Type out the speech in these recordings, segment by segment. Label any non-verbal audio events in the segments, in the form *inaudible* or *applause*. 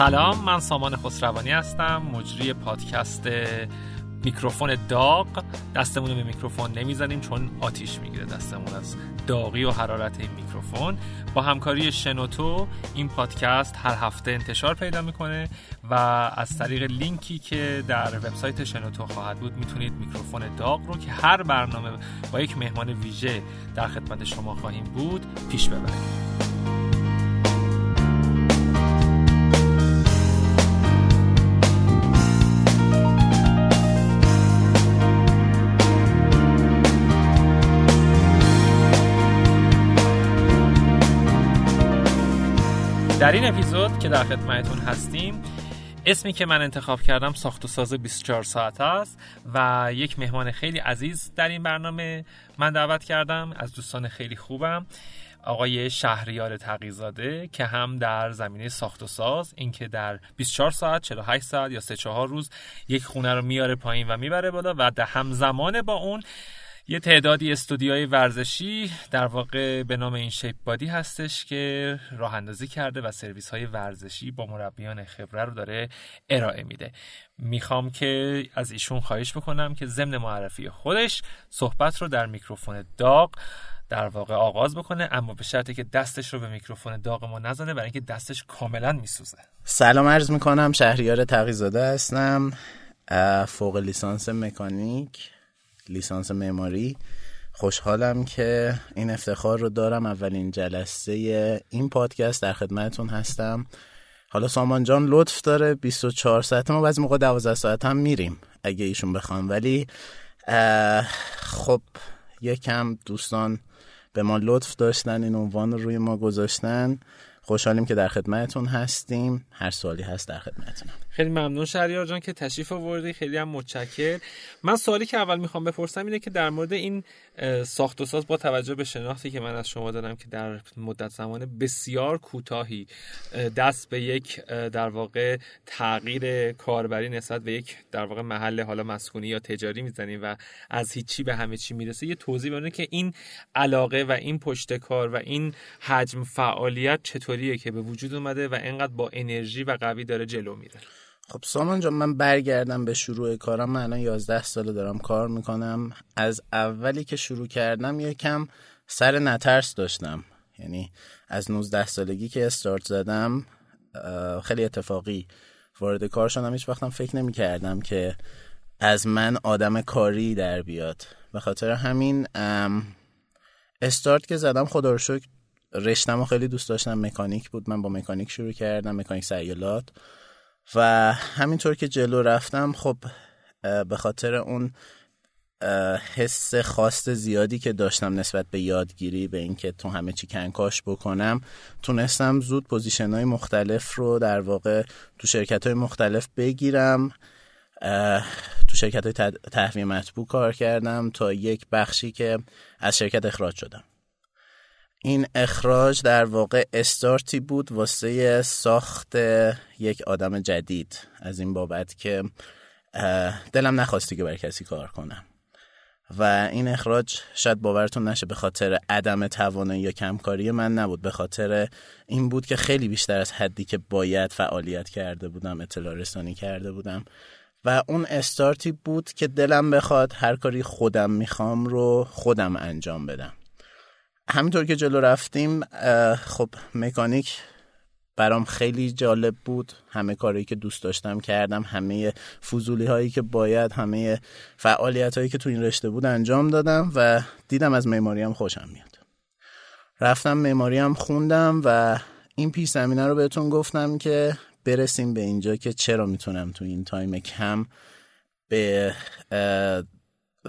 سلام من سامان خسروانی هستم مجری پادکست میکروفون داغ. دستمون رو به میکروفون نمی‌زنیم چون آتیش می‌گیره دستمون از داغی و حرارت این میکروفون. با همکاری شنوتو این پادکست هر هفته انتشار پیدا می‌کنه و از طریق لینکی که در وبسایت شنوتو خواهد بود می‌تونید میکروفون داغ رو که هر برنامه با یک مهمان ویژه در خدمت شما خواهیم بود پیش ببرید. در این اپیزود که در خدمتتون هستیم. اسمی که من انتخاب کردم ساخت و ساز 24 ساعت است و یک مهمان خیلی عزیز در این برنامه من دعوت کردم. از دوستان خیلی خوبم. آقای شهریار تقیزاده که هم در زمینه ساخت و ساز اینکه در 24 ساعت 48 ساعت یا 3 4 روز یک خونه رو میاره پایین و می‌بره بالا و در همزمان با اون یه تعدادی استودیوهای ورزشی در واقع به نام این شیپ بادی هستش که راه اندازی کرده و سرویس های ورزشی با مربیان خبره رو داره ارائه میده. می‌خوام که از ایشون خواهش بکنم که ضمن معرفی خودش صحبت رو در میکروفون داغ در واقع آغاز بکنه اما به شرطی که دستش رو به میکروفون داغ ما نزنه برای اینکه دستش کاملا میسوزه. سلام عرض می‌کنم شهریار تقیزاده هستم فوق لیسانس مکانیک. لیسانس معماری. خوشحالم که این افتخار رو دارم. اولین جلسه این پادکست در خدمتتون هستم. حالا سامان جان لطف داره. 24 ساعت ما بعضی موقع 12 ساعت هم میریم اگه ایشون بخوام ولی خب یکم دوستان به ما لطف داشتن این عنوان رو روی ما گذاشتن. خوشحالیم که در خدمتتون هستیم. هر سوالی هست در خدمتتونم. خیلی ممنون شهریار جان که تشریف آوردی خیلی هم متشکر. من سوالی که اول می‌خوام بپرسم اینه که در مورد این ساخت و ساز با توجه به شناختی که من از شما دارم که در مدت زمان بسیار کوتاهی دست به یک در واقع تغییر کاربری نسبت به یک در واقع محل حالا مسکونی یا تجاری می‌زنیم و از هیچی به همه چی می‌رسه یه توضیح بده که این علاقه و این پشت کار و این حجم فعالیت چطوریه که به وجود اومده و اینقدر با انرژی و قوی داره جلو میره. خب سامان جان من برگردم به شروع کارم. من الان 11 ساله دارم کار می‌کنم. از اولی که شروع کردم یکم سر نترس داشتم. یعنی از 19 سالگی که استارت زدم خیلی اتفاقی وارد کار شدم. هیچ وقتم فکر نمی کردم که از من آدم کاری در بیاد. به خاطر همین استارت که زدم خدا رو شکر رشتم خیلی دوست داشتم. مکانیک بود. من با مکانیک شروع کردم. مکانیک سیالات. و همینطور که جلو رفتم خب به خاطر اون حس خواست زیادی که داشتم نسبت به یادگیری به اینکه تو همه چی کنکاش بکنم تونستم زود position های مختلف رو در واقع تو شرکت های مختلف بگیرم. تو شرکت های تهویه مطبوع کار کردم تا یک بخشی که از شرکت اخراج شدم. این اخراج در واقع استارتی بود واسه ساخت یک آدم جدید. از این بابت که دلم نخواستی که بر کسی کار کنم. و این اخراج شاید باورتون نشه به خاطر عدم توانایی یا کمکاری من نبود. به خاطر این بود که خیلی بیشتر از حدی که باید فعالیت کرده بودم اطلاع رسانی کرده بودم. و اون استارتی بود که دلم بخواد هر کاری خودم می‌خوام رو خودم انجام بدم. همینطور که جلو رفتیم خب مکانیک برام خیلی جالب بود. همه کاری که دوست داشتم کردم همه فضولی هایی که باید همه فعالیت هایی که تو این رشته بود انجام دادم و دیدم از معماری هم خوشم میاد. رفتم معماری خوندم و این پیش زمینه رو بهتون گفتم که برسیم به اینجا که چرا می‌تونم تو این تایم کم به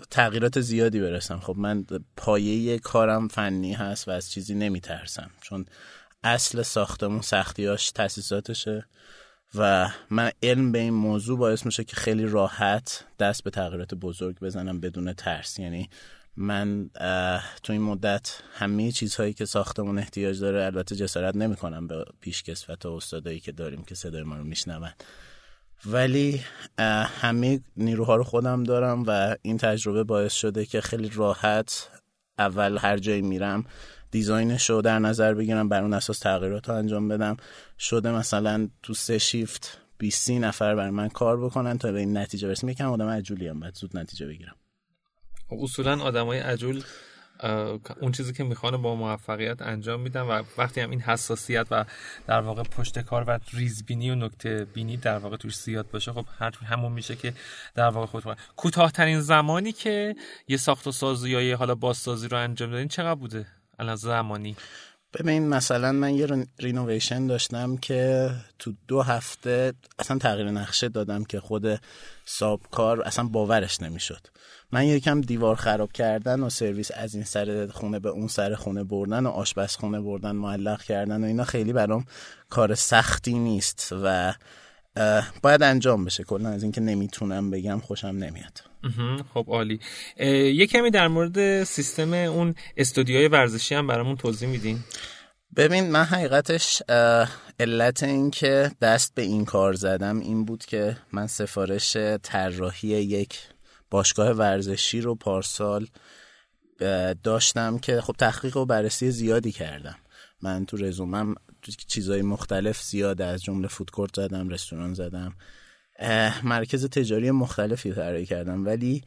تغییرات زیادی برسم. خب من پایه کارم فنی هست و از چیزی نمیترسم. چون اصل ساختمون سختیاش تاسیساتشه و من علم به این موضوع باعث میشه که خیلی راحت دست به تغییرات بزرگ بزنم بدون ترس. یعنی من تو این مدت همه چیزهایی که ساختمون احتیاج داره البته جسارت نمی‌کنم به پیشکسوت و استادایی که داریم که صدای ما رو میشنون. ولی همه نیروها رو خودم دارم و این تجربه باعث شده که خیلی راحت اول هر جایی میرم دیزاینش رو در نظر بگیرم بر اون اساس تغییرات رو انجام بدم. شده مثلا تو سه شیفت 20 نفر بر من کار بکنن تا به این نتیجه برسیم. یکم آدم عجولی هم باید زود نتیجه بگیرم. خب، اصولا آدمای عجول اون چیزی که می‌خوان با موفقیت انجام میدن و وقتی هم این حساسیت و در واقع پشت کار و ریزبینی و نکته بینی در واقع توش زیاد باشه خب هر همون میشه که در واقع خود کوتاهترین زمانی که یه ساخت و سازی یا یه حالا بازسازی رو انجام دادین چقدر بوده؟ الان زمانی. ببین مثلا من یه renovation داشتم که تو دو هفته اصلا تغییر نقشه دادم که خود صابکار اصلا باورش نمی‌شد. من یکم دیوار خراب کردن و سرویس از این سر خونه به اون سر خونه بردن و آشپزخونه بردن معلق کردن و اینا خیلی برام کار سختی نیست و باید انجام بشه. کلا از اینکه نمی‌تونم بگم خوشم نمیاد. خب عالی. یه کمی در مورد سیستم اون استودیوهای ورزشی هم برامون توضیح میدین؟ ببین من حقیقتش علت این که دست به این کار زدم این بود که من سفارش طراحی یک باشگاه ورزشی رو پارسال داشتم که خب تحقیق و بررسی زیادی کردم. من تو رزومم چیزای مختلف زیاد از جمله فودکورت زدم رستوران زدم. مرکز تجاری مختلفی طراحی کردم. ولی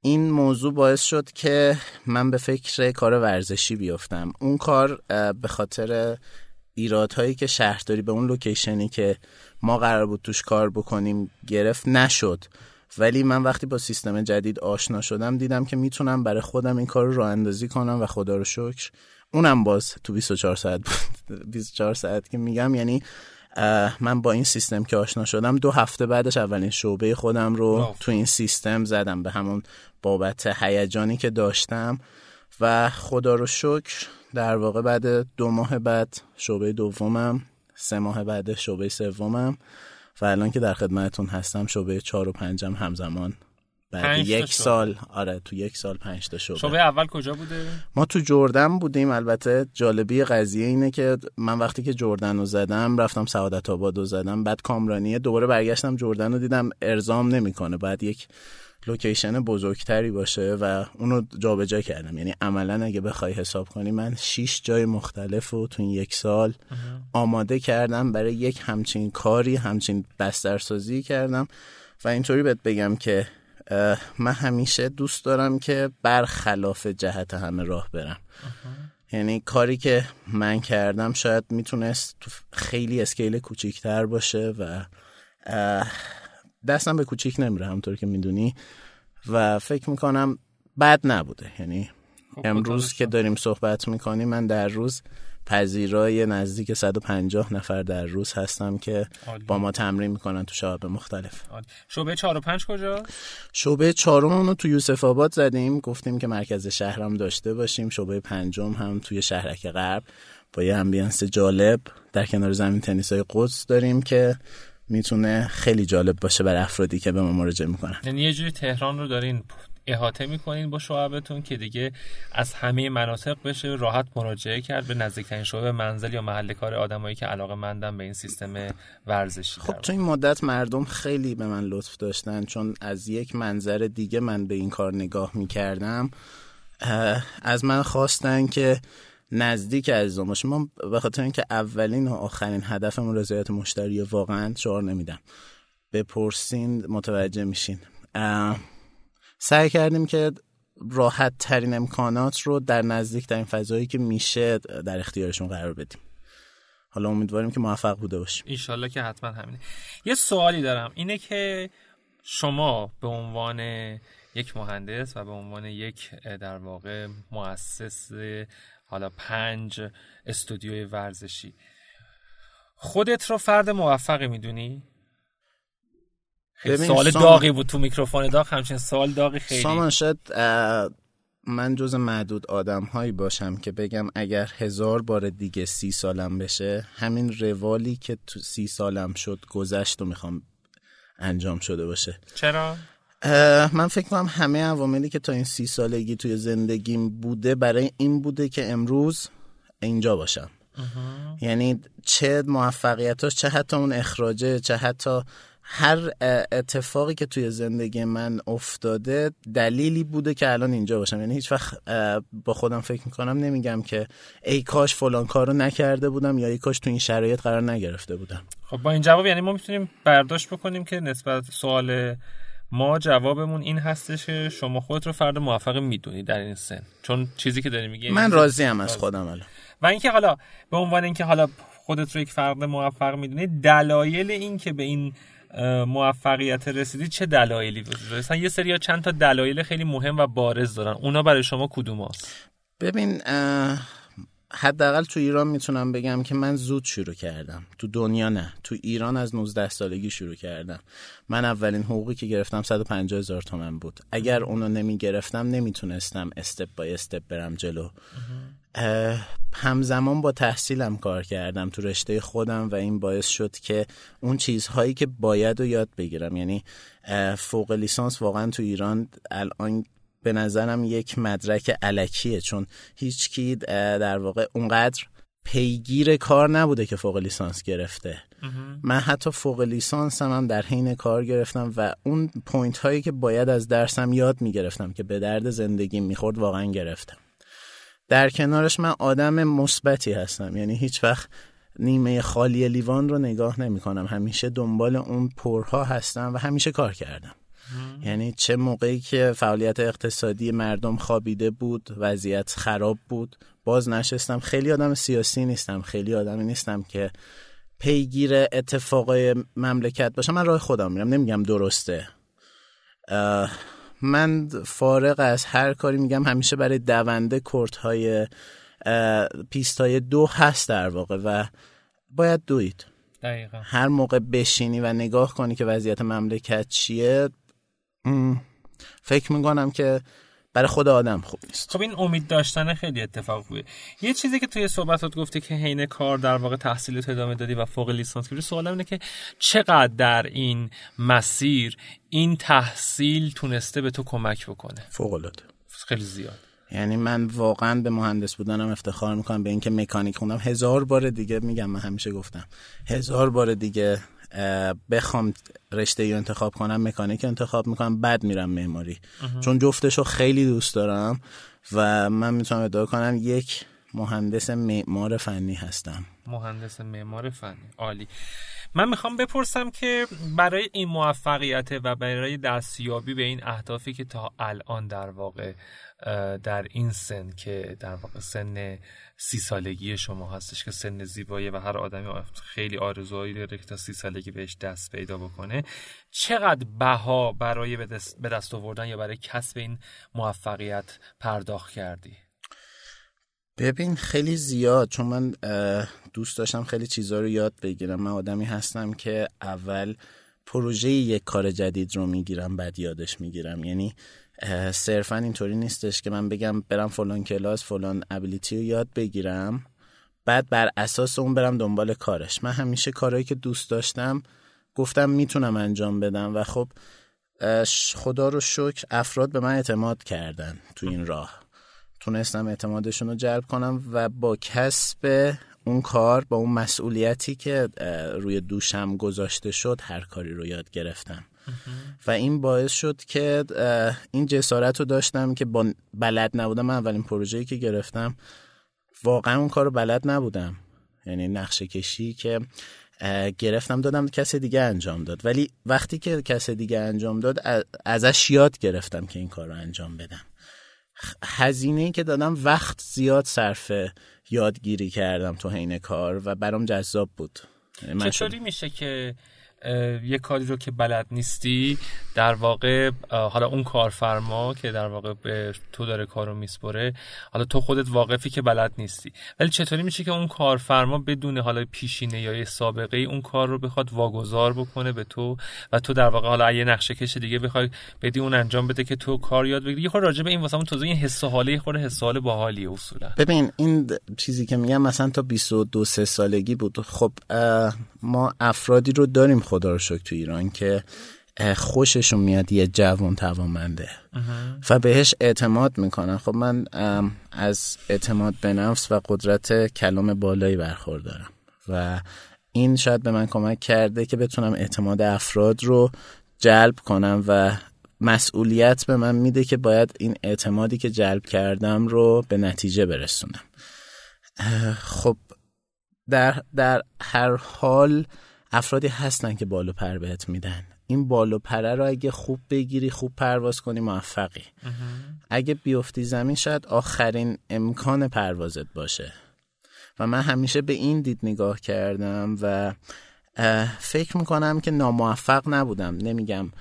این موضوع باعث شد که من به فکر کار ورزشی بیفتم. اون کار به خاطر ایرادهایی که شهرداری به اون لوکیشنی که ما قرار بود توش کار بکنیم گرفت نشد. ولی من وقتی با سیستم جدید آشنا شدم دیدم که می‌تونم برای خودم این کار رو راه اندازی کنم و خدا رو شکر اونم باز تو 24 ساعت بود. *laughs* 24 ساعت که میگم یعنی من با این سیستم که آشنا شدم دو هفته بعدش اولین شعبه خودم رو تو این سیستم زدم به همون بابت هیجانی که داشتم. و خدا رو شکر در واقع بعد دو ماه بعد شعبه دومم سه ماه بعد شعبه سومم و الان که در خدمتتون هستم شعبه چهار و پنجم همزمان بعد یک سال آره تو یک سال پنج تا شعبه شعبه اول کجا بوده؟ ما تو جردن بودیم. البته جالبی قضیه اینه که من وقتی که جردن رو زدم رفتم سعادت آباد رو زدم. بعد کامرانیه دوباره برگشتم جردن رو دیدم ارزام نمی‌کنه. بعد یک لوکیشن بزرگتری باشه و اونو جابجا کردم. یعنی عملا اگه بخوای حساب کنی من شیش جای مختلف رو تو این یک سال آماده کردم. برای یک همچین کاری همچین بسترسازی کردم. و اینطوری بهت بگم که من همیشه دوست دارم که برخلاف جهت همه راه برم. یعنی کاری که من کردم شاید می‌تونست خیلی اسکیل کوچیکتر باشه و دستم به کوچیک نمیره همطور که می‌دونی. و فکر می‌کنم بد نبوده. یعنی خب، امروز که داریم صحبت می‌کنیم من در روز پذیرای نزدیک 150 نفر در روز هستم که با ما تمرین می‌کنن تو شعب مختلف. شعبه 4 و 5 کجا؟ شعبه چهارم رو تو یوسف آباد زدیم. گفتیم که مرکز شهرم داشته باشیم. شعبه پنجم هم توی شهرک غرب. با یه امبینس جالب. در کنار زمین تنیس های قدس داریم که می‌تونه خیلی جالب باشه برای افرادی که به ما مراجعه می‌کنن. یعنی یه جوری تهران رو دارین احاطه می‌کنین با شعبتون که دیگه از همه مناطق بشه راحت مراجعه کرد به نزدیکترین شعبه منزل یا محل کار آدمایی که علاقه مندن به این سیستم ورزشی خب تو این مدت مردم خیلی به من لطف داشتن چون از یک منظر دیگه من به این کار نگاه می‌کردم. از من خواستن که نزدیک از باشه ما به خاطر اینکه اولین و آخرین هدفمون رضایت مشتری واقعا شعار نمیدم. بپرسین متوجه میشین. سعی کردیم که راحت ترین امکانات رو در نزدیک ترین فضایی که میشه در اختیارشون قرار بدیم. حالا امیدواریم که موفق بوده باشیم. ایشالله که حتما همینه. یه سوالی دارم. اینه که شما به عنوان یک مهندس و به عنوان یک در واقع مؤسس حالا پنج استودیوی ورزشی خودت رو فرد موفقی می‌دونی؟ سوال داغی بود تو میکروفون داغ همچین سوال داغی خیلی. سامان شد من جز معدود آدم هایی باشم که بگم اگر هزار بار دیگه سی سالم بشه همین روالی که تو سی سالم شد گذشت و می‌خوام انجام شده باشه. چرا؟ من فکر کنم همه عواملی که تا این سی سالگی توی زندگیم بوده برای این بوده که امروز اینجا باشم. یعنی چه موفقیتاش چه حتی اون اخراجه چه حتی هر اتفاقی که توی زندگی من افتاده دلیلی بوده که الان اینجا باشم. یعنی هیچ وقت با خودم فکر می‌کنم نمیگم که ای کاش فلان کارو نکرده بودم یا ای کاش تو این شرایط قرار نگرفته بودم. خب با این جواب یعنی ما می‌تونیم برداشت بکنیم که نسبت سوال ما جوابمون این هستش که شما خودت رو فرد موفق می‌دونی در این سن. چون چیزی که داری میگی من راضی ام از خودم الان. و اینکه حالا به عنوان اینکه حالا خودت رو یک فرد موفق می‌دونی دلایل این که به این موفقیت رسیدی چه دلایلی وجود مثلا یه سری چند تا دلایل خیلی مهم و بارز دارن. اونا برای شما کدوم هست؟ ببین حداقل تو ایران می‌تونم بگم که من زود شروع کردم. تو دنیا نه تو ایران از 19 سالگی شروع کردم. من اولین حقوقی که گرفتم 150 هزار تومن بود. اگر اونو نمی گرفتم نمی‌تونستم استپ بای استپ برم جلو. همزمان با تحصیلم کار کردم تو رشته خودم و این باعث شد که اون چیزهایی که باید رو یاد بگیرم. یعنی فوق لیسانس واقعا تو ایران الان به نظرم یک مدرک الکیه چون هیچکی در واقع اونقدر پیگیر کار نبوده که فوق لیسانس گرفته. من حتی فوق لیسانس هم در حین کار گرفتم و اون point هایی که باید از درسم یاد می‌گرفتم که به درد زندگی می‌خورد واقعا گرفتم. در کنارش من آدم مثبتی هستم. یعنی هیچ وقت نیمه خالی لیوان رو نگاه نمی کنم همیشه دنبال اون پرها هستم و همیشه کار کردم. یعنی چه موقعی که فعالیت اقتصادی مردم خوابیده بود وضعیت خراب بود باز نشستم خیلی آدم سیاسی نیستم. خیلی آدمی نیستم که پیگیر اتفاقای مملکت باشم. من راه خودم میرم. نمیگم درسته. من فارغ از هر کاری میگم همیشه برای دونده کورت های پیست های دو هست در واقع و باید دوید دقیقا. هر موقع بشینی و نگاه کنی که وضعیت مملکت چیه فکر می‌کنم که برای خود آدم خوب نیست. خب این امید داشتن خیلی اتفاق خوبه یه چیزی که توی صحبتات گفتی که حین کار در واقع تحصیلت ادامه دادی و فوق لیسانس گرفتی سوالم اینه که چقدر در این مسیر این تحصیل تونسته به تو کمک بکنه؟ فوق العاده خیلی زیاد. یعنی من واقعا به مهندس بودنم افتخار می‌کنم به اینکه مکانیک خوندم. هزار بار دیگه میگم من همیشه گفتم هزار بار دیگه بخوام رشته ای انتخاب کنم مکانیک انتخاب می‌کنم بعد میرم معماری. چون جفتشو خیلی دوست دارم و من می‌تونم ادعا کنم یک مهندس معمار فنی هستم. مهندس معمار فنی. عالی. من می‌خوام بپرسم که برای این موفقیت و برای دستیابی به این اهدافی که تا الان در واقع در این سن که در واقع سن سی سالگی شما هستش که سن زیبایی و هر آدمی خیلی آرزوهایی داره که تا سی سالگی بهش دست پیدا بکنه چقدر بها برای به دست آوردن یا برای کسب این موفقیت پرداخت کردی؟ ببین خیلی زیاد. چون من دوست داشتم خیلی چیزها رو یاد بگیرم. من آدمی هستم که اول پروژه یک کار جدید رو می‌گیرم بعد یادش می‌گیرم. یعنی صرفا اینطوری نیستش که من بگم برم فلان کلاس فلان ابیلیتی رو یاد بگیرم. بعد بر اساس اون برم دنبال کارش. من همیشه کارهایی که دوست داشتم گفتم می‌تونم انجام بدم و خب خدا رو شکر افراد به من اعتماد کردن تو این راه. تونستم اعتمادشون رو جلب کنم و با کسب اون کار با اون مسئولیتی که روی دوشم گذاشته شد هر کاری رو یاد گرفتم. و این باعث شد که این جسارت رو داشتم که با بلد نبودم من اولین پروژه‌ای که گرفتم واقعا اون کار رو بلد نبودم. یعنی نقشه کشی که گرفتم دادم کس دیگه انجام داد. ولی وقتی که کس دیگه انجام داد ازش یاد گرفتم که این کار رو انجام بدم. هزینه که دادم وقت زیاد صرف یادگیری کردم تو حین کار و برام جذاب بود. چطوری میشه که یه کاری رو که بلد نیستی در واقع حالا اون کارفرما که در واقع به تو داره کارو میسپره حالا تو خودت واقفی که بلد نیستی. ولی چطوری میشه که اون کارفرما بدون حالا پیشینه یا سابقه اون کار رو بخواد واگذار بکنه به تو و تو در واقع حالا یه نقشه کش دیگه بخوای بدی اون انجام بده که تو کار یاد بگیری. یه راجع به این واسه توضیح این حس و حاله خورده حس حال اصولا. ببین این چیزی که میگم مثلا تا 22 3 سالگی بود. خب ما افرادی رو داریم خدا رو شکر تو ایران که خوششون میاد یه جوان توانمنده. و بهش اعتماد می‌کنن. خب من از اعتماد به نفس و قدرت کلام بالایی برخوردارم. و این شاید به من کمک کرده که بتونم اعتماد افراد رو جلب کنم و مسئولیت به من میده که باید این اعتمادی که جلب کردم رو به نتیجه برسونم. خب در, در هر حال افرادی هستن که بالو پر بهت میدن. این بالو پره رو اگه خوب بگیری خوب پرواز کنی موفقی. اگه بیفتی زمین شاید آخرین امکان پروازت باشه. و من همیشه به این دید نگاه کردم و فکر می‌کنم که ناموفق نبودم. نمیگم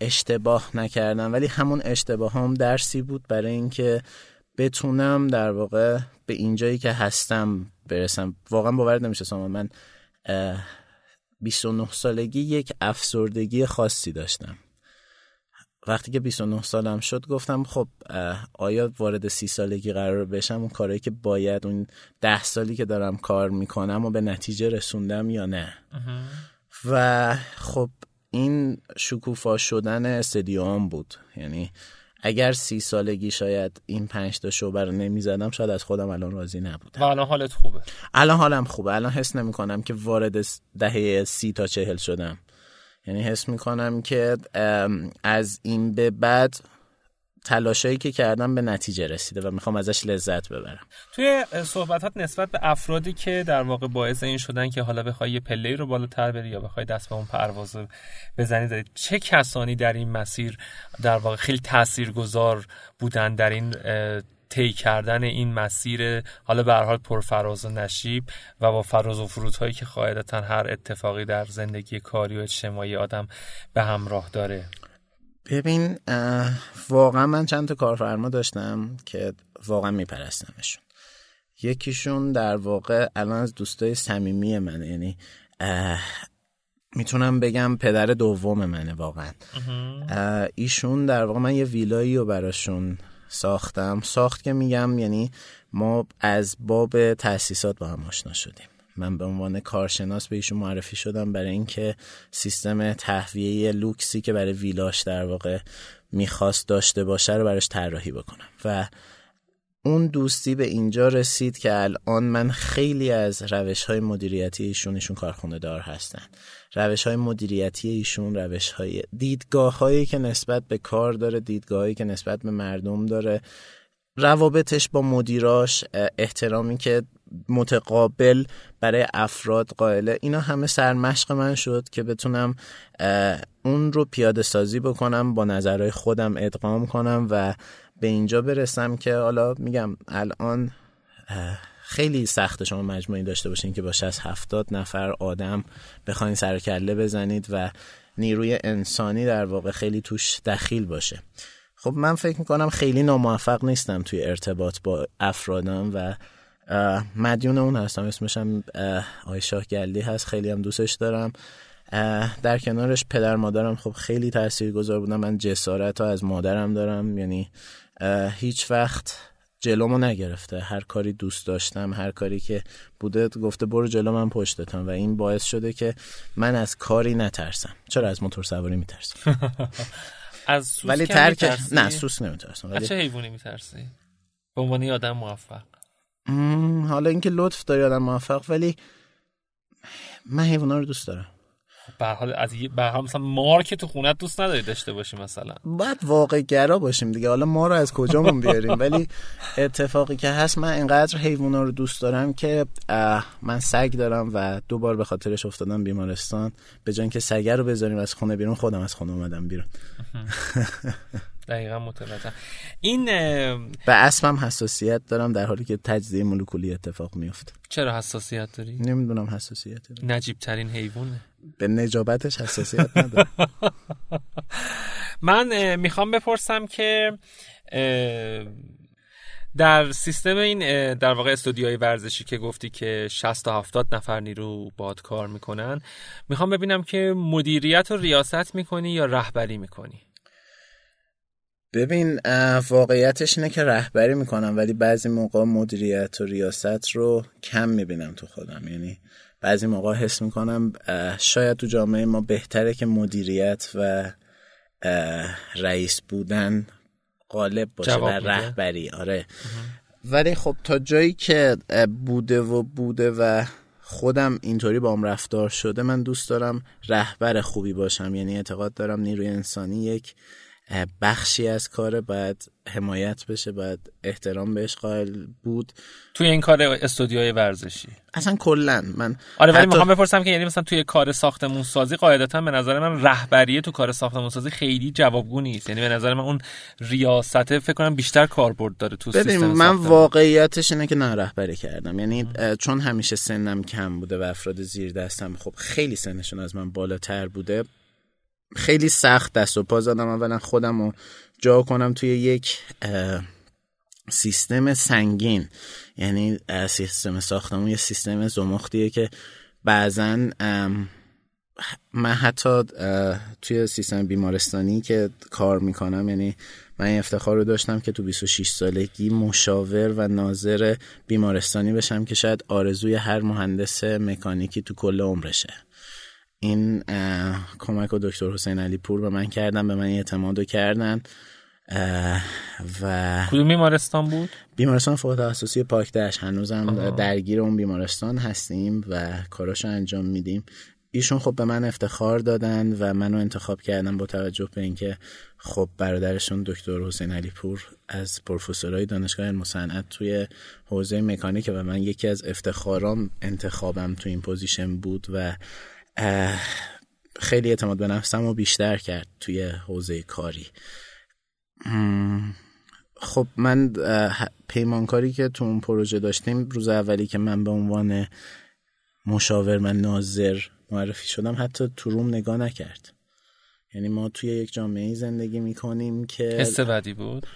اشتباه نکردم ولی همون اشتباه هم درسی بود برای اینکه بتونم در واقع به اینجایی که هستم برسم. واقعا باور نمیشه سامان. من 29 سالگی یک افسردگی خاصی داشتم. وقتی که 29 سالم شد گفتم خب آیا وارد سی سالگی قرار بشم؟ اون کارهایی که باید اون ده سالی که دارم کار می‌کنم و به نتیجه رسوندم یا نه. و خب این شکوفا شدن استدیوم بود. یعنی اگر سی سالگی شاید این پنج تا شعبه رو نمی‌زدم شاید از خودم الان راضی نبودم. و الان حالت خوبه. الان حالم خوبه. الان حس نمی کنم که وارد دهه سی تا چهل شدم. یعنی حس می کنم که از این به بعد تلاشایی که کردم به نتیجه رسیده و می‌خوام ازش لذت ببرم. توی صحبتات نسبت به افرادی که در واقع باعث این شدن که حالا بخوای یه پله رو بالاتر بری یا بخوای دست به اون پرواز بزنی دارید چه کسانی در این مسیر در واقع خیلی تاثیرگذار بودن در این طی کردن این مسیر حالا به هر حال پرفراز و نشیب و با فراز و فرودهایی که قاعدتا هر اتفاقی در زندگی کاری و اجتماعی آدم به همراه داره؟ ببین واقعا من چند تا کارفرما داشتم که واقعا میپرستمشون. یکیشون در واقع الان از دوستای صمیمی منه یعنی می‌تونم بگم پدر دوم منه واقعا. ایشون در واقع من یه ویلایی رو براشون ساختم. ساخت که میگم یعنی ما از باب تاسیسات با هم آشنا شدیم. من به عنوان کارشناس به ایشون معرفی شدم برای اینکه سیستم تهویه لوکسی که برای ویلاش در واقع می‌خواست داشته باشه رو براش طراحی بکنم. و اون دوستی به اینجا رسید که الان من خیلی از روش های مدیریتی ایشون ایشون کارخونه دار هستن. روش های مدیریتی ایشون روش های دیدگاه هایی که نسبت به کار داره دیدگاه که نسبت به مردم داره روابطش با مدیراش احترامی که متقابل برای افراد قائله. اینا همه سرمشق من شد که بتونم اون رو پیاده سازی بکنم با نظرهای خودم ادغام کنم و به اینجا برسم که حالا میگم الان خیلی سخت شما مجموعی داشته باشین که با 60 70 نفر آدم بخواین سر کله بزنید و نیروی انسانی در واقع خیلی توش دخیل باشه. خب من فکر می‌کنم خیلی ناموفق نیستم توی ارتباط با افرادم و مدیون اون هستم اسمشم آقای شاه گلی هست خیلی هم دوستش دارم. در کنارش پدر مادرم خب خیلی تأثیر گذار بودم من جسارت ها از مادرم دارم. یعنی هیچ وقت جلومو نگرفته. هر کاری دوست داشتم هر کاری که بوده گفته برو جلو من پشتتم. و این باعث شده که من از کاری نترسم. چرا از موتور سواری میترسم؟ *laughs* از سوس ولی ترک نه سوس نمیترسم. ولی چه حیوانی میترسی؟ به عنوان آدم موفق. حالا اینکه لطف داری آدم موفق ولی من حیوانا رو دوست دارم. به حال از به حال مثلا مار که تو خونت دوست نداری داشته باشی مثلا. باید واقع گرا باشیم دیگه. حالا ما رو از کجامون بیاریم؟ ولی اتفاقی که هست من اینقدر حیونا رو دوست دارم که من سگ دارم و دو بار به خاطرش افتادم بیمارستان. به جای اینکه سگه رو بذاریم از خونه بیرون خودم از خونه اومدم بیرون. *laughs* دقیقا متوجه. این به اسمم حساسیت دارم در حالی که تجزیه مولکولی اتفاق میفته چرا حساسیت داری؟ نمی‌دونم حساسیت دارم. نجیب ترین حیوانه. به نجابتش حساسیت ندارم. *laughs* من می‌خوام بپرسم که در سیستم این در واقع استودیوهای ورزشی که گفتی که 60 تا 70 نفر نیرو باد کار می‌کنن می‌خوام ببینم که مدیریت و ریاست می‌کنی یا رهبری می‌کنی؟ ببین واقعیتش اینه که رهبری می‌کنم ولی بعضی موقع مدیریت و ریاست رو کم می‌بینم تو خودم. یعنی بعضی موقع حس می‌کنم شاید تو جامعه ما بهتره که مدیریت و رئیس بودن غالب باشه و رهبری. آره. ولی خب تا جایی که بوده و بوده و خودم اینطوری با هم رفتار شده من دوست دارم رهبر خوبی باشم. یعنی اعتقاد دارم نیروی انسانی یک بخشی از کار باید حمایت بشه باید احترام بهش قائل بود. توی این کار استودیوهای ورزشی. اصلا کلا من آره ولی می‌خوام بپرسم که یعنی مثلا توی کار ساختمون سازی قاعدتا به نظر من رهبریه تو کار ساختمون سازی خیلی جوابگو نیست. یعنی به نظر من اون ریاست فکر کنم بیشتر کاربرد داره تو سیستم من واقعیتش اینه که نه رهبری کردم. یعنی چون همیشه سنم کم بوده و افراد زیر دستم خب خیلی سنشون از من بالاتر بوده خیلی سخت دست و پا زدم اولا خودم رو جا کنم توی یک سیستم سنگین. یعنی سیستم ساختمون یه سیستم زمختیه که بعضا من حتی توی سیستم بیمارستانی که کار می‌کنم یعنی من این افتخار رو داشتم که تو 26 سالگی مشاور و ناظر بیمارستانی بشم که شاید آرزوی هر مهندس مکانیکی تو کل عمرشه. این کمک و دکتر حسین علی پور به من کردن به من اعتماد کردن. و کدوم بیمارستان بود؟ بیمارستان فوق تخصصی پاک دشت. هنوزم درگیر اون بیمارستان هستیم و کاراشو انجام میدیم. ایشون خب به من افتخار دادن و منو انتخاب کردن با توجه به اینکه خب برادرشون دکتر حسین علی پور از پروفسورای دانشگاه علم توی حوزه مکانیک و من یکی از افتخارام انتخابم تو این position بود و خیلی اعتماد به نفسم رو بیشتر کرد توی حوزه کاری. خب من پیمانکاری که تو اون پروژه داشتیم روز اولی که من به عنوان مشاور من ناظر معرفی شدم حتی تو روم نگاه نکرد. یعنی ما توی یک جامعه زندگی می‌کنیم که حس بدی بود؟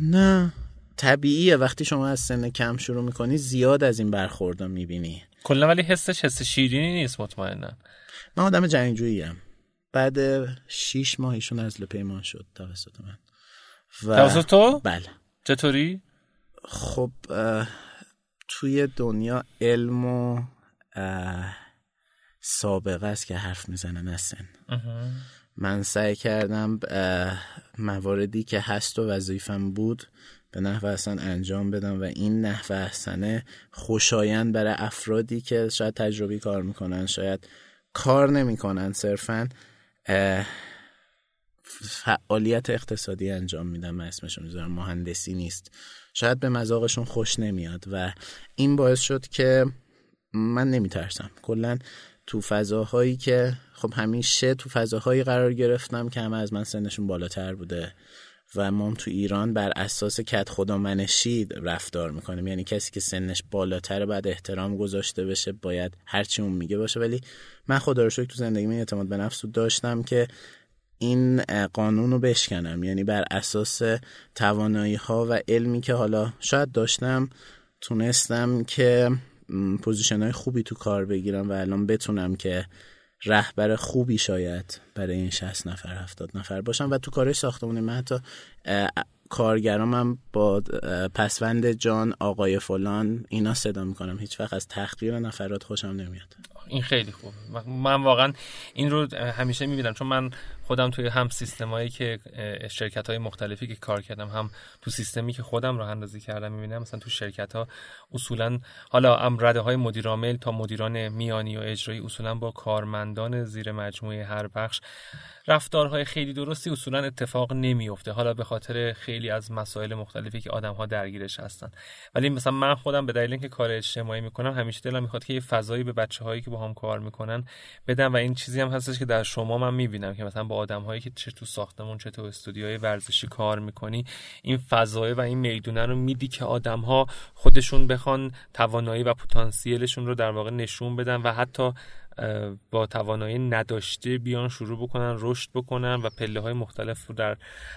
نه. طبیعیه. وقتی شما از سن کم شروع می‌کنی زیاد از این برخوردها می‌بینی. کلا ولی حسش حس شیرینی نیست مطمئنا من آدم جنگجویی بعد شیش ماه ایشون از پیمان شد توسط من. و... توسط تو؟ بله. چطوری؟ خب توی دنیا علم و سابقه است که حرف می‌زنن از من سعی کردم مواردی که هست و وظیفم بود به نحو احسن انجام بدم و این نحو احسنه خوشایند برای افرادی که شاید تجربی کار می‌کنن شاید کار نمی‌کنن صرفا فعالیت اقتصادی انجام میدن من اسمشون می‌ذارم مهندسی نیست. شاید به مذاقشون خوش نمیاد و این باعث شد که من نمیترسم. کلا تو فضاهایی که خب همیشه تو فضاهایی قرار گرفتم که همه از من سنشون بالاتر بوده. و ما تو ایران بر اساس کت خدا منشی رفتار می‌کنیم یعنی کسی که سنش بالاتر بعد احترام گذاشته بشه باید هرچی اون میگه باشه. ولی من خدا رو تو زندگی من اعتماد به نفس داشتم که این قانون رو بشکنم. یعنی بر اساس توانایی ها و علمی که حالا شاید داشتم تونستم که position های خوبی تو کار بگیرم و الان بتونم که رهبر خوبی شاید برای این 60 نفر 70 نفر باشم و تو کارهای ساختمون من حتی کارگرامم با پسوند جان آقای فلان اینا صدا می‌کنم. هیچ وقت از تحقیر نفرات خوشم نمیاد. این خیلی خوب من واقعا این رو همیشه می‌بینم. چون من خودم توی هم سیستمایی که شرکت های مختلفی که کار کردم هم تو سیستمی که خودم راه اندازی کردم می‌بینم مثلا تو شرکت ها اصولا حالا ام رده های مدیرامل تا مدیران میانی و اجرایی اصولا با کارمندان زیر مجموعه هر بخش رفتارهای خیلی درستی اصولا اتفاق نمیفته حالا به خاطر خیلی از مسائل مختلفی که آدم ها درگیرش هستن. ولی مثلا من خودم به دلیل اینکه کار اجتماعی می‌کنم همیشه دلم می‌خواد که یه فضایی به بچه هایی که با هم کار می‌کنن بدم و این چیزی هم هستش که در شما من می‌بینم که مثلا با آدم هایی که چه تو ساختمون چه تو استودیوهای ورزشی کار می‌کنی این فضای و این می‌دونه رو میدی که آدم ها خودشون بخوان توانایی و پتانسیلشون رو در واقع نشون بدن و حتی با توانایی نداشته بیان شروع بکنن رشد بکنن و پله های مختلف رو در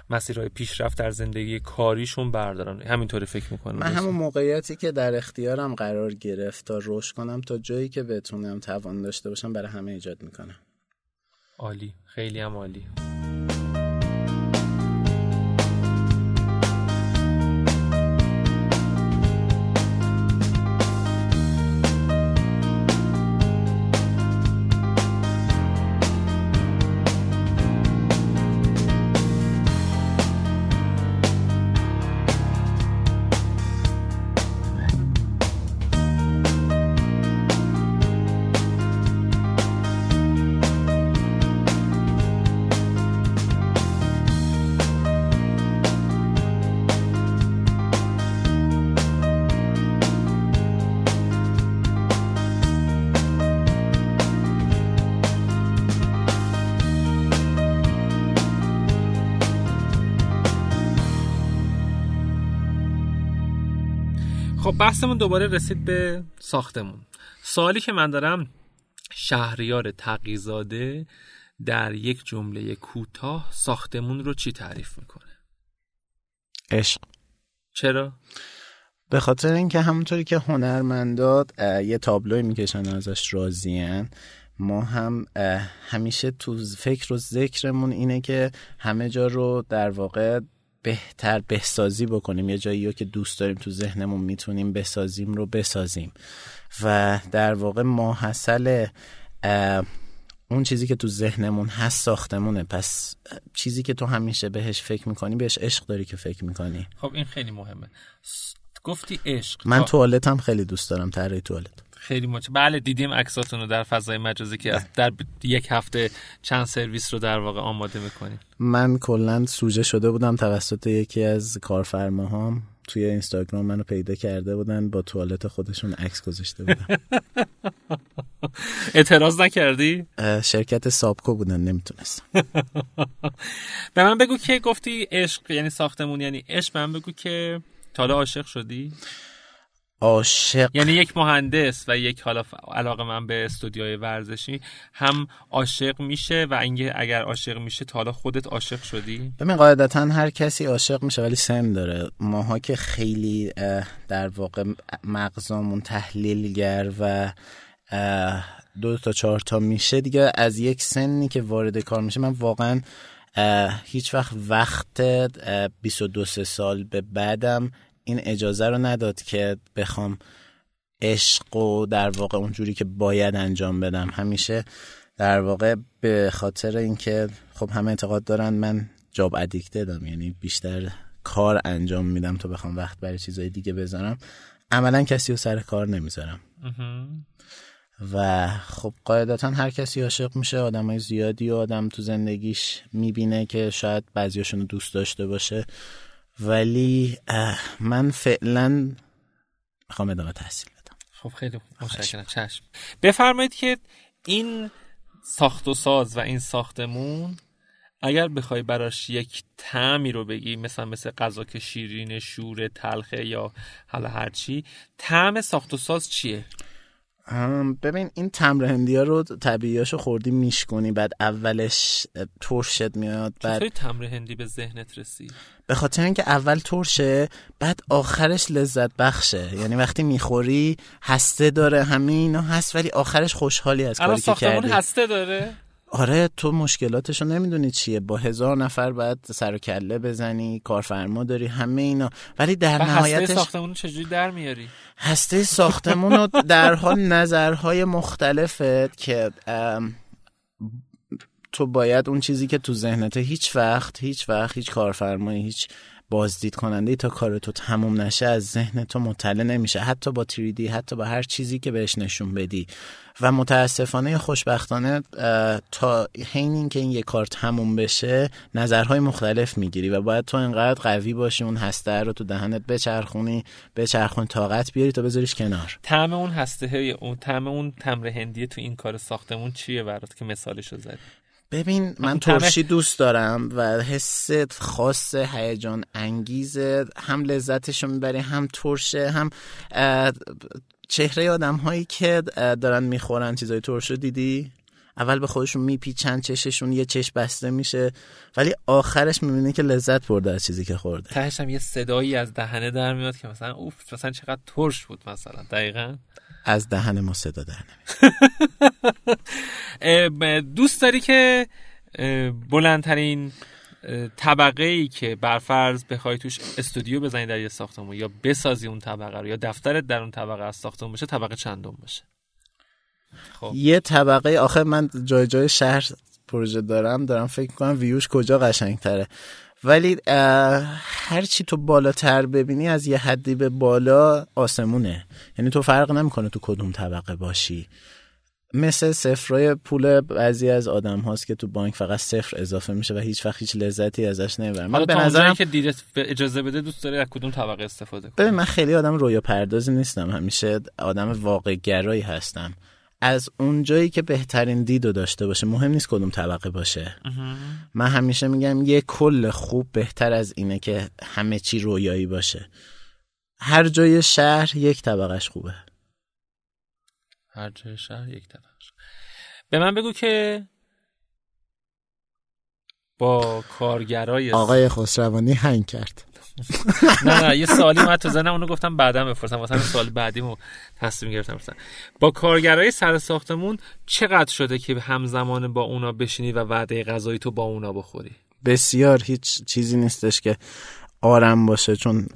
مسیرهای پیشرفت در زندگی کاریشون بردارن. همینطوری فکر می‌کنم. من همون موقعیتی که در اختیارم قرار گرفت تا رشد کنم تا جایی که بتونم توان داشته باشم برای همه ایجاد می‌کنم. عالی. خیلی هم عالی. بحثمون دوباره رسید به ساختمون. سوالی که من دارم شهریار تقیزاده در یک جمله کوتاه ساختمون رو چی تعریف می‌کنه؟ عشق. چرا؟ به خاطر اینکه همونطوری که هنرمندات یه تابلوی می‌کشن ازش راضیان ما هم همیشه تو فکر و ذکرمون اینه که همه جا رو در واقع بهتر بهسازی بکنیم. یه جایی رو که دوست داریم تو ذهنمون می‌تونیم بسازیم رو بسازیم. و در واقع ماحصل اون چیزی که تو ذهنمون هست ساختمونه. پس چیزی که تو همیشه بهش فکر می‌کنی بهش عشق داری که فکر می‌کنی. خب این خیلی مهمه. گفتی عشق. من توالت هم خیلی دوست دارم طراحی توالت. خیلی مچ بله دیدیم عکساتون رو در فضای مجازی که در یک هفته چند سرویس رو در واقع آماده می‌کنیم. من کلا سوژه شده بودم توسط یکی از کارفرماهام. توی اینستاگرام منو پیدا کرده بودن با توالت خودشون عکس گذاشته بودن *laughs* اعتراض نکردی؟ شرکت سابکو بودن نمی‌تونستم. *laughs* به من بگو که گفتی عشق یعنی ساختمون یعنی عشق به من بگو که تالا عاشق شدی؟ عاشق. یعنی یک مهندس و یک حالا علاقه من به استودیوهای ورزشی هم عاشق میشه و اینکه اگر عاشق میشه تا حالا خودت عاشق شدی؟ ببین قاعدتا هر کسی عاشق میشه ولی سن داره. ماها که خیلی در واقع مغزامون تحلیلگر و دو تا چهار تا میشه دیگه. از یک سنی که وارد کار میشه من واقعا هیچ وقت وقت 22 سال به بعدم این اجازه رو نداد که بخوام عشق و در واقع اونجوری که باید انجام بدم. همیشه در واقع به خاطر اینکه خب همه اعتقاد دارن من جاب ادیکته دارم یعنی بیشتر کار انجام میدم تا بخوام وقت برای چیزای دیگه بذارم. عملا کسی رو سر کار نمی‌ذارم. و خب قاعدتا هر کسی عاشق میشه آدم های زیادی و آدم تو زندگیش می‌بینه که شاید بعضیاشون رو دوست داشته باشه. ولی من فعلا می‌خوام ادامه تحصیل بدم. خب خیلی متشکرم. چشم. بفرمایید که این ساخت و ساز و این ساختمون اگر بخوای براش یک تعمی رو بگی مثلا مثل غذا که شیرین شور تلخه یا حالا هرچی تعم ساخت و ساز چیه؟ ببین این تمر هندی ها رو طبیعیاشو خوردی میشکنی بعد اولش ترشت میاد بعد چطوری تمر هندی به ذهنت رسید به خاطر اینکه اول ترشه بعد آخرش لذت بخشه. یعنی وقتی می‌خوری هسته داره همه اینا هست ولی آخرش خوشحالی از کاری که کردی. هسته داره؟ آره تو مشکلاتشو نمی‌دونی چیه. با هزار نفر باید سر و کله بزنی کارفرما داری همه اینا. ولی در نهایتش هسته ساختمون چجوری در میاری؟ هسته ساختمون رو در حال نظرهای مختلفت که تو باید اون چیزی که تو ذهنته هیچ وقت هیچ وقت هیچ کارفرمایی هیچ بازدید کننده تا کار تو تموم نشه از ذهن تو مطلع نمیشه. حتی با تریدی حتی با هر چیزی که بهش نشون بدی. و متاسفانه خوشبختانه تا حین اینکه این یه کار تموم بشه نظرهای مختلف می‌گیری و باید تو انقدر قوی باشی اون هسته رو تو دهنت بچرخونی بچرخون طاقت بیاری تا بذاریش کنار. طعم اون هسته اون طعم اون تمر هندی تو این کار ساختمون چیه برات که مثالشو زدی؟ ببین من ترشی دوست دارم و حس خاص هیجان انگیز هم لذتشو می‌بری هم ترشه هم چهره آدم هایی که دارن می‌خورن چیزای ترش رو دیدی؟ اول به خودشون میپیچن چششون یه چش بسته میشه ولی آخرش می‌بینی که لذت برده از چیزی که خورده. تهش هم یه صدایی از دهنه در میاد که مثلا اوف مثلا چقدر ترش بود مثلا دقیقا. از دهن ما صدا در *laughs* دوست داری که بلندترین طبقه ای که برفرض بخوای توش استودیو بزنی در یه ساختمون یا بسازی اون طبقه رو یا دفترت در اون طبقه از ساختمون باشه طبقه چندم باشه؟ خب. یه طبقه آخه من جای جای شهر پروژه دارم دارم فکر کنم ویوش کجا قشنگ تره ولی هرچی تو بالاتر ببینی از یه حدی به بالا آسمونه. یعنی تو فرق نمی‌کنه تو کدوم طبقه باشی. مثل صفرای پول بعضی از آدم هاست که تو بانک فقط صفر اضافه میشه و هیچ وقت هیچ لذتی ازش نمی‌برم من به نظرم که دیدت اجازه بده دوست داری از کدوم طبقه استفاده کنی ببین من خیلی آدم رویا پردازی نیستم. همیشه آدم واقع گرایی هستم. از اون جایی که بهترین دیدو داشته باشه مهم نیست کدوم طبقه باشه. من همیشه میگم یه کل خوب بهتر از اینه که همه چی رویایی باشه. هر جای شهر یک طبقش خوبه. هر جای شهر یک طبقش به من بگو که با کارگرای آقای خسروانی هنگ کرد. نه نه یه سوالی من تو زنم اونو گفتم بعدا بپرسم. واسه سوال بعدیمو تصمیم گرفتم بپرسم. با کارگرای سر ساختمون چقدر شده که همزمان با اونا بشینی و وعده غذایی تو با اونا بخوری؟ بسیار هیچ چیزی نیستش که آرم باشه چون